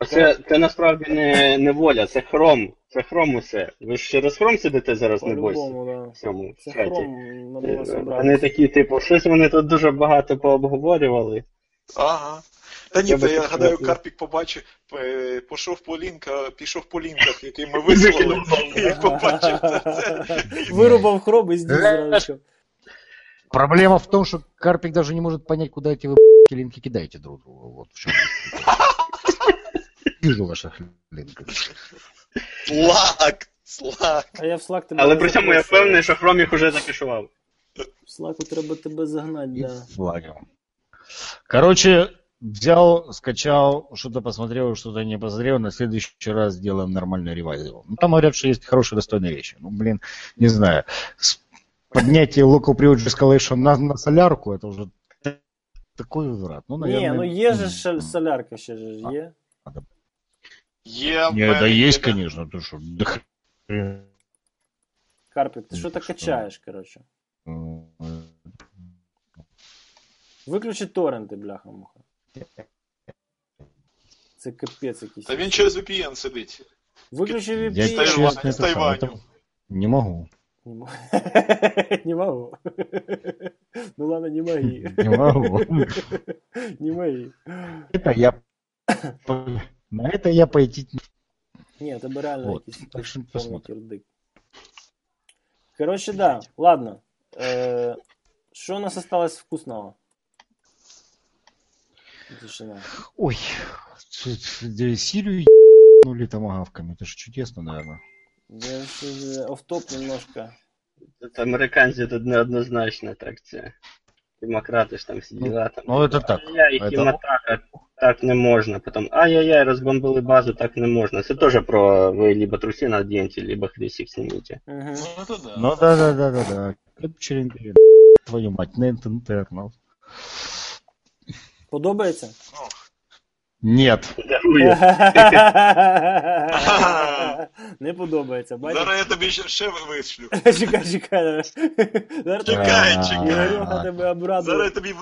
D: Оце це насправді не, не воля, це хром. Це хром усе. Ви ж через хром сидите зараз
B: По-любому, да.
D: в цьому
B: Це
D: чаті.
B: хром на
D: Е, Вони такі, типу, щось вони тут дуже багато пообговорювали.
C: Ага. Та ні,
D: Я
C: то я гадаю. Карпік побачив, е, пішов по лінка, пішов по лінках, який ми вислали, і побачив це.
B: Вирубав хром і здів.
A: Проблема в том, что Карпик даже не может понять, куда эти вы линки кидаете друг другу. Вот в чем. Вижу ваших линков.
C: Слак! Слак!
B: А я в Slack тебе
D: Але при цьому я впевнений, що хром їх уже закишував.
B: В Slack треба тебе загнати, да.
A: флагом. Короче, взял, скачал, что-то посмотрел, что-то не посмотрел, на следующий раз сделаем нормальный ревайзил. Ну, там говорят, что есть хорошие, достойные вещи. Ну, блин, не знаю. С- Поднятие Local Privilege Escalation на, на солярку, это уже такой возврат. Ну, наверное...
B: Ні, ну є же шаль- солярка ще ж є.
C: Є в
A: Не, да
C: мене
A: есть,
C: є-
A: конечно, ты что, да хрен.
B: Карпік, ти що
A: Ну,
B: то
A: що?
B: качаєш, коротше.
A: М,
B: Виключи торренти, бляха-муха. Це капець якийсь.
C: Та він через VPN сидить.
B: Виключи
A: Я
B: VPN.
C: Тайваня,
A: честно,
C: з
A: это
C: Тайваню.
A: это- Не могу.
B: Не мо- Не могу. Ну ладно, не моги.
A: Не могу.
B: Не моги.
A: Это я... На это я пойти... не-
B: Ні, тебе реально
A: Вот,
B: якийсь
A: так що
B: повний
A: посмотрим.
B: кирдик. Короче, да, ладно. Е, Що у нас осталось вкусного? Тишина.
A: Ой, ц- ц- да Сирию ебнули томагавками. Это же чудесно, наверное.
B: Я ж офтоп немножко.
D: Тут американці тут неоднозначно так це. Демократи ж там всі
A: Ну,
D: діла там.
A: ну, это так.
D: Ай-яй,
A: Это-
D: хіматака, так не можна. Потім ай-яй-яй, розбомбили базу, так не можна. Це теж про ви либо труси наденьте, либо хрестик зніміть.
B: Угу.
C: Ну, це да.
A: Ну да, да, да, да, да. Веб-черенки, твою мать, нет интернов.
B: Подобається?
A: Нет.
B: Не подобається, бачиш?
C: Зараз я тобі ще, ще вишлю.
B: Чекай, чекай. Зараз
C: Чекай, чекай.
B: Ігорюха тебе
C: Зараз я
B: обрадує.
C: тобі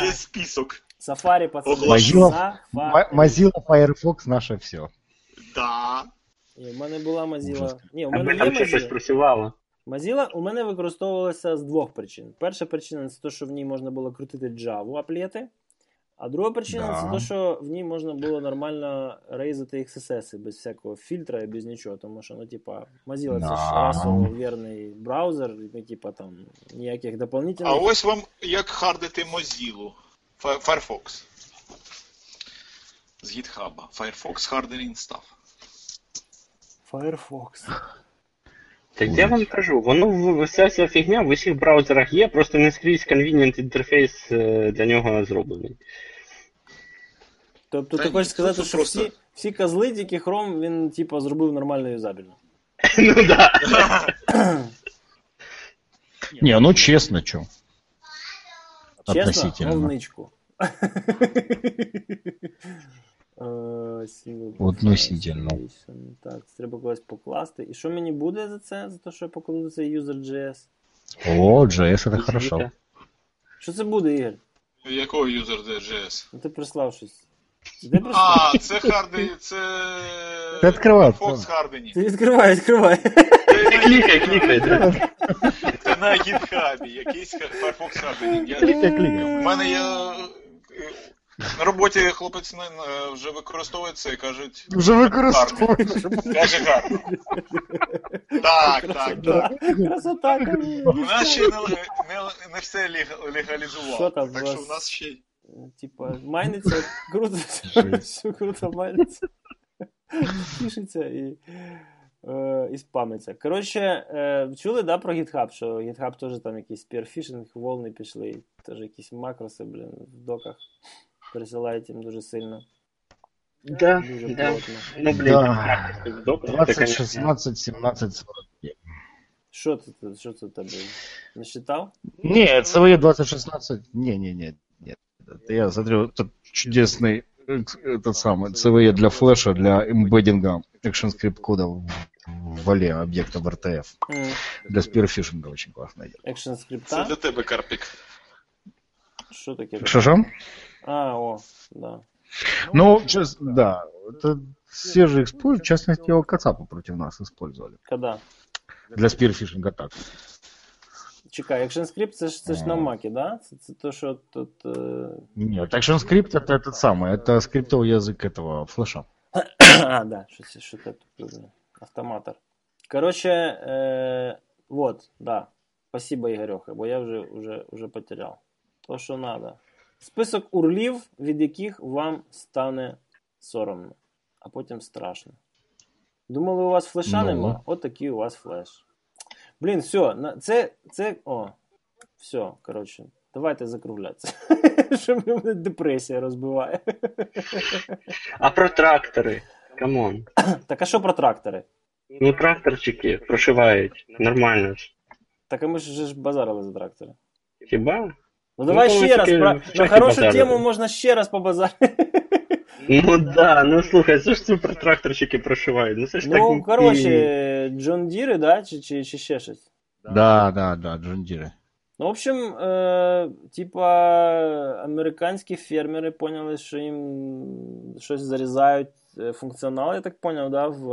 C: весь список.
B: Сафарі, пацани.
A: Mozilla,
B: Сафарі.
A: Mozilla Firefox наше все.
C: Да.
B: Ні, в мене була Mozilla.
A: Ужас.
B: Ні, у мене є
D: там ще щось працювало.
B: Mozilla у мене використовувалася з двох причин. Перша причина це те, що в ній можна було крутити Java аплети. А друга причина
A: Да.
B: це те, що в ній можна було нормально рейзати XSS без всякого фільтра і без нічого. Тому що, ну, типа, Mozilla це ж расово вірний браузер, і, ну, типа там ніяких дополнительних.
C: А ось вам як хардити Mozilla. Firefox. З GitHub. Firefox Hardening Stuff.
B: Firefox.
D: Так я вам кажу, воно вся ця фігня в усіх браузерах є, просто не скрізь convenient інтерфейс е, для нього зроблений.
B: Тобто
C: Та
B: ти
C: ні,
B: хочеш сказати, що
C: просто-
B: всі, всі козли, тільки Chrome, він, типа, зробив нормально юзабельно.
D: Ну да.
A: Не, ну честно, что.
B: Чесно,
A: Относительно.
B: Е,
A: Относительно.
B: Так, це треба когось покласти. І що мені буде за це? За те, що я покладу цей user.js?
A: О, JS это хорошо.
B: Що це буде, Ігор?
C: Якого user.js?
B: Ну ти прислав щось. Ти прислав?
C: А, це харди, це.
A: Ти відкривай,
C: Firefox
A: Павло.
C: Hardening.
B: Ти відкривай, відкривай.
D: Клікай, клікай. да.
C: Це на GitHub, якийсь Firefox Hardening. Я,
A: Кликай, кликай.
C: У мене є. На роботі хлопець не- вже використовує це і кажуть.
A: Вже використовуєш.
C: Каже гарно. Так, так, так.
B: Красота,
C: У нас ще не, не, не все легалізувало.
B: Що там у
C: так що у нас ще.
B: Типа, майниться, круто, все круто майниться. Фішиться і, е, і спамиться. Коротше, е, чули, да, про GitHub, що GitHub теж там якийсь spear phishing, волни пішли, теж якісь макроси, блін, в доках пересилають їм дуже сильно.
D: Да,
B: Дуже
D: да.
B: плотно.
D: Ну, блін,
A: Да.
D: добре, це,
A: 20,
D: конечно.
A: 16, 17, 49.
B: Що це, тут- що це в тебе? Не считав?
A: Не, CVE 2016, не, не, не, нет. Это я смотрю, этот чудесный э, этот самый CVE для флеша, для эмбеддинга ActionScript кода в, в вале объектов RTF.
B: М,
A: Для спирфишинга очень классно идет.
B: Екшн
C: Це
B: скрипта?
C: для тебе, Карпік.
B: Що таке?
A: Что же?
B: А, о, да.
A: Ну, чес- да, это все же используют, в частности, его Кацапа против нас использовали.
B: Когда?
A: Для спирфишинга так.
B: Чекай, ActionScript це ж це ж на макі, да? Це, це то, що тут. Е...
A: Нет, ActionScript это этот самый, это скриптовый язык этого флеша.
B: а, да, що це тут. Автоматор. Короче, е... вот, да. Спасибо, Ігорьоха, бо я вже, вже, вже потеряв. То, що надо. Список URL ів, від яких вам стане соромно, а потім страшно. Думали, у вас флеша
A: Ну.
B: нема? От такий у вас флеш. Блін, все, на- це, це, о, все, коротше, давайте закруглятися. Що мене депресія розбиває.
D: А про трактори? Come on.
B: Так а що про трактори?
D: Ну, тракторчики прошивають. Нормально ж.
B: Так а ми ж ж базарили за трактори.
D: Хіба?
B: Ну давай
D: Ну,
B: ще раз, про... на хорошу
D: базарили.
B: тему можна ще раз побазарити.
D: Ну да, ну слухай, це ж супер тракторчики прошивають. Ну це ж.
B: Ну,
D: і-
B: коротше, Джон Діри, да, чи, чи, чи ще щось.
A: Да, да, да, Джундиры.
B: Ну, в общем, е, типа, американські фермери поняли, що їм щось зарізають е, функціонал, я так поняв, да, в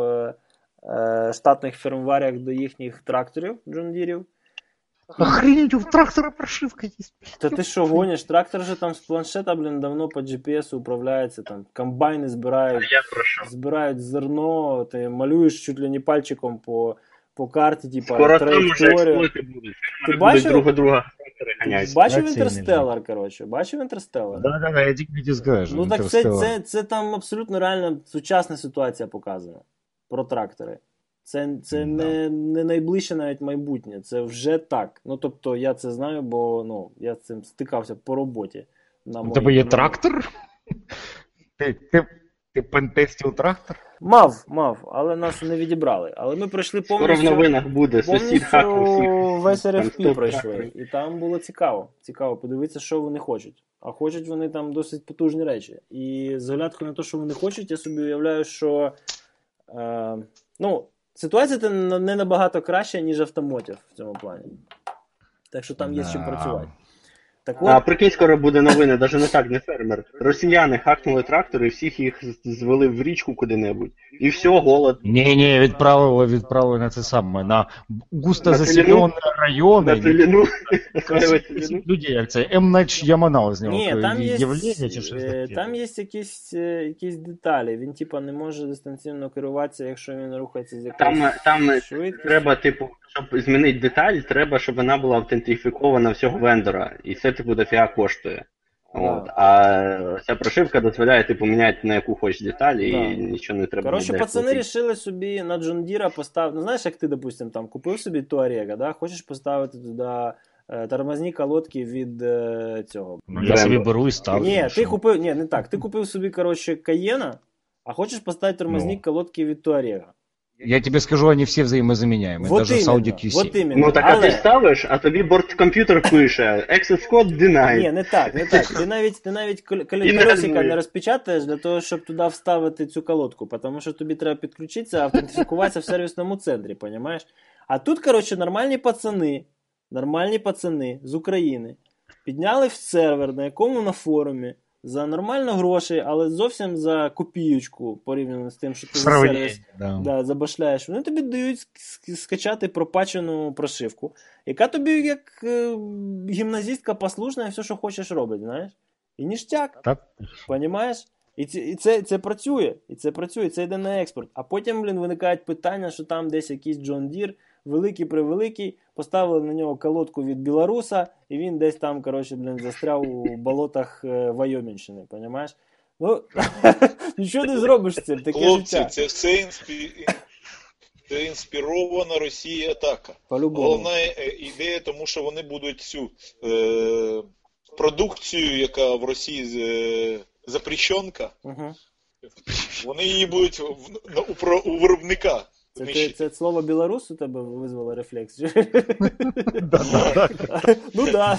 B: е, штатних firmware ях до їхніх тракторів Джон Дірів.
A: Охренеть, у трактора прошивка есть.
B: Та ти що гониш? Трактор же там з планшета, блін, давно по GPS управляється, там комбайни збирають, збирають зерно, ти малюєш чуть ли не пальчиком по, по карті, типа,
D: Скоро
B: траєкторію. Ти бачив?
D: друга друга.
B: Бачив Інтерстеллар, коротше, бачив Інтерстеллар?
A: Да, да, да, я тільки хотів сказати,
B: Ну так це, це, це там абсолютно реально сучасна ситуація показана про трактори. Це, це
A: Да.
B: не, не найближче навіть майбутнє, це вже так. Ну тобто я це знаю, бо ну, я з цим стикався по роботі. На
A: У тебе є
B: на-
A: трактор? Ти, ти, Ти пентестив трактор?
B: Мав, мав, але нас не відібрали. Але ми пройшли
D: Скоро в
B: повністю.
D: новинах буде сусід
B: Повністю весь РФП пройшли. І там було цікаво. Цікаво подивитися, що вони хочуть. А хочуть вони там досить потужні речі. І з оглядкою на те, що вони хочуть, я собі уявляю, що е, ну, ситуація не набагато краща, ніж автомотів в цьому плані. Так що там є з чим працювати. Так
D: А прикинь, скоро буде новини, навіть не так, не фермер. Росіяни хакнули трактори всіх їх звели в річку куди-небудь. І все, голод.
A: Ні, ні, відправили, відправили на це саме, на густо заселені райони.
D: На целіну.
A: Людей, як це М. Яманал з нього
B: ні, там є,
A: явлення чи щось
B: е,
A: таке?
B: там є якісь, е, якісь деталі. Він, типа, не може дистанційно керуватися, якщо він рухається з якоюсь
D: Там, там
B: швидкістю.
D: треба, типу, щоб змінити деталь, треба, щоб вона була автентифікована всього вендора. І це, типу, дофіга коштує. От. А ця прошивка дозволяє, типу, міняти на яку хочеш деталь, і
B: Да.
D: нічого не треба.
B: Коротше, пацани рішили собі на Джон Діра поставити. Ну, знаєш, як ти, допустим, там купив собі Туарега, да? хочеш поставити туди е, тормозні колодки від е, цього.
A: Ну, я собі беру і ставлю.
B: Ні, ти купив, ні, не так. Ти купив собі, коротше, Каєна, а хочеш поставити тормозні
A: Ну.
B: колодки від Туарега.
A: Я тебе скажу, они все взаимозаменяемые,
B: Вот
A: даже с
B: іменно,
A: Audi Q7.
B: вот.
D: Ну так а ти ставиш, а тобі борткомп'ютер пише Access code denied.
B: Ні, не так, не так. Ти навіть, ти навіть
D: не
B: колесика не розпечатаєш для того, щоб туди вставити цю колодку, тому що тобі треба підключитися, автентифікуватися в сервісному центрі, понімаєш? А тут, коротше, нормальні пацани, нормальні пацани з України підняли в сервер, на якому на форумі, за нормально грошей, але зовсім за копіючку порівняно з тим, що ти за сервіс
A: да.
B: да, забашляєш, вони тобі дають скачати пропачену прошивку, яка тобі як е, гімназістка послушна і все, що хочеш робить, знаєш? І ніштяк,
A: Так?
B: понімаєш? І, це, і це, це працює, і це працює, це йде на експорт. А потім, блін, виникають питання, що там десь якийсь Джон Дір, великий превеликий, поставили на нього колодку від білоруса, і він десь там, коротше, блін, застряв у болотах е, Вайомінщини, понімаєш? Ну, нічого не зробиш з цим, таке
C: Хлопці,
B: життя.
C: це все інспі... це інспірована Росії атака.
B: По-любому.
C: Головна е, ідея, тому що вони будуть цю е, продукцію, яка в Росії е, запрещенка,
B: Угу.
C: вони її будуть в, у, у виробника.
B: Це, ти,
C: знищити.
B: це слово білорус у тебе визвало рефлекс? ну да,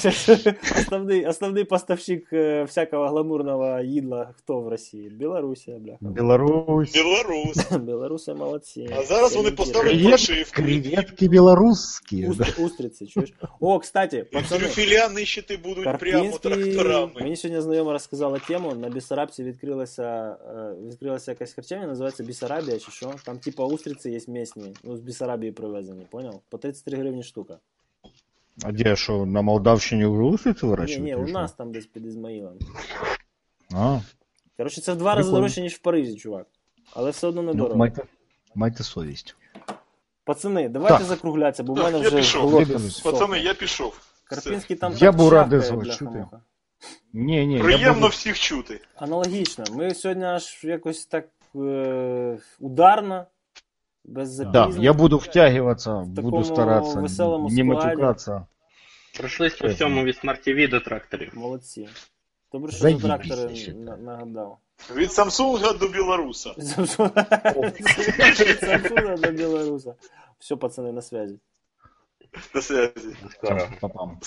B: основний, основний поставщик е, всякого гламурного їдла хто в Росії? Білорусія, бляха.
A: Беларусь.
C: Білорус.
B: Білоруси молодці.
C: А зараз вони
B: Орієнтіри.
C: поставлять
A: Привет,
C: прошивку.
A: креветки белорусские. да.
B: Уст- Устриці, чуєш? О, кстати,
C: І
B: пацани,
C: трюфеля нищити будуть прямо
B: Карпінський,
C: тракторами.
B: мені сьогодні знайома розказала тему, на Бісарабці відкрилася, е, відкрилася якась харчевня, називається Бісарабія чи що. Там типа устриці є місні, ну з Бісарабії привезені, поняв? По 33 гривні штука.
A: А где, что, на Молдавщине уже устрицы
B: Ні,
A: выращивают?
B: ні,
A: или
B: у нас там десь під Ізмаїлом.
A: А,
B: Коротше, це в два рази дорожче, ніж в Парижі, чувак. Але все одно
A: ну,
B: недорого.
A: майте, майте совесть.
B: Пацани, давайте
A: Так.
B: закруглятися, бо в мене
C: я
B: вже
C: пішов. Пацани, я пішов.
B: Карпінський там
A: Я
B: так
A: був радий
B: чавкає,
A: вас чути. Не, не, я
C: Приємно
A: буду...
C: всіх чути.
B: Аналогічно. Ми сьогодні аж якось так е- ударно, без
A: Да,
B: запізнень.
A: я буду втягиваться, буду
B: такому
A: стараться,
B: веселому
A: не
B: складі.
A: матюкаться.
D: Пройшлись по всьому від TV до тракторів.
B: Молодці. Добре, що за трактори на- нагадав.
C: Від Samsung до Білоруса.
B: Від Samsung до Білоруса. Все, пацани, на связі.
C: До связи.
D: Скоро.
A: Папам.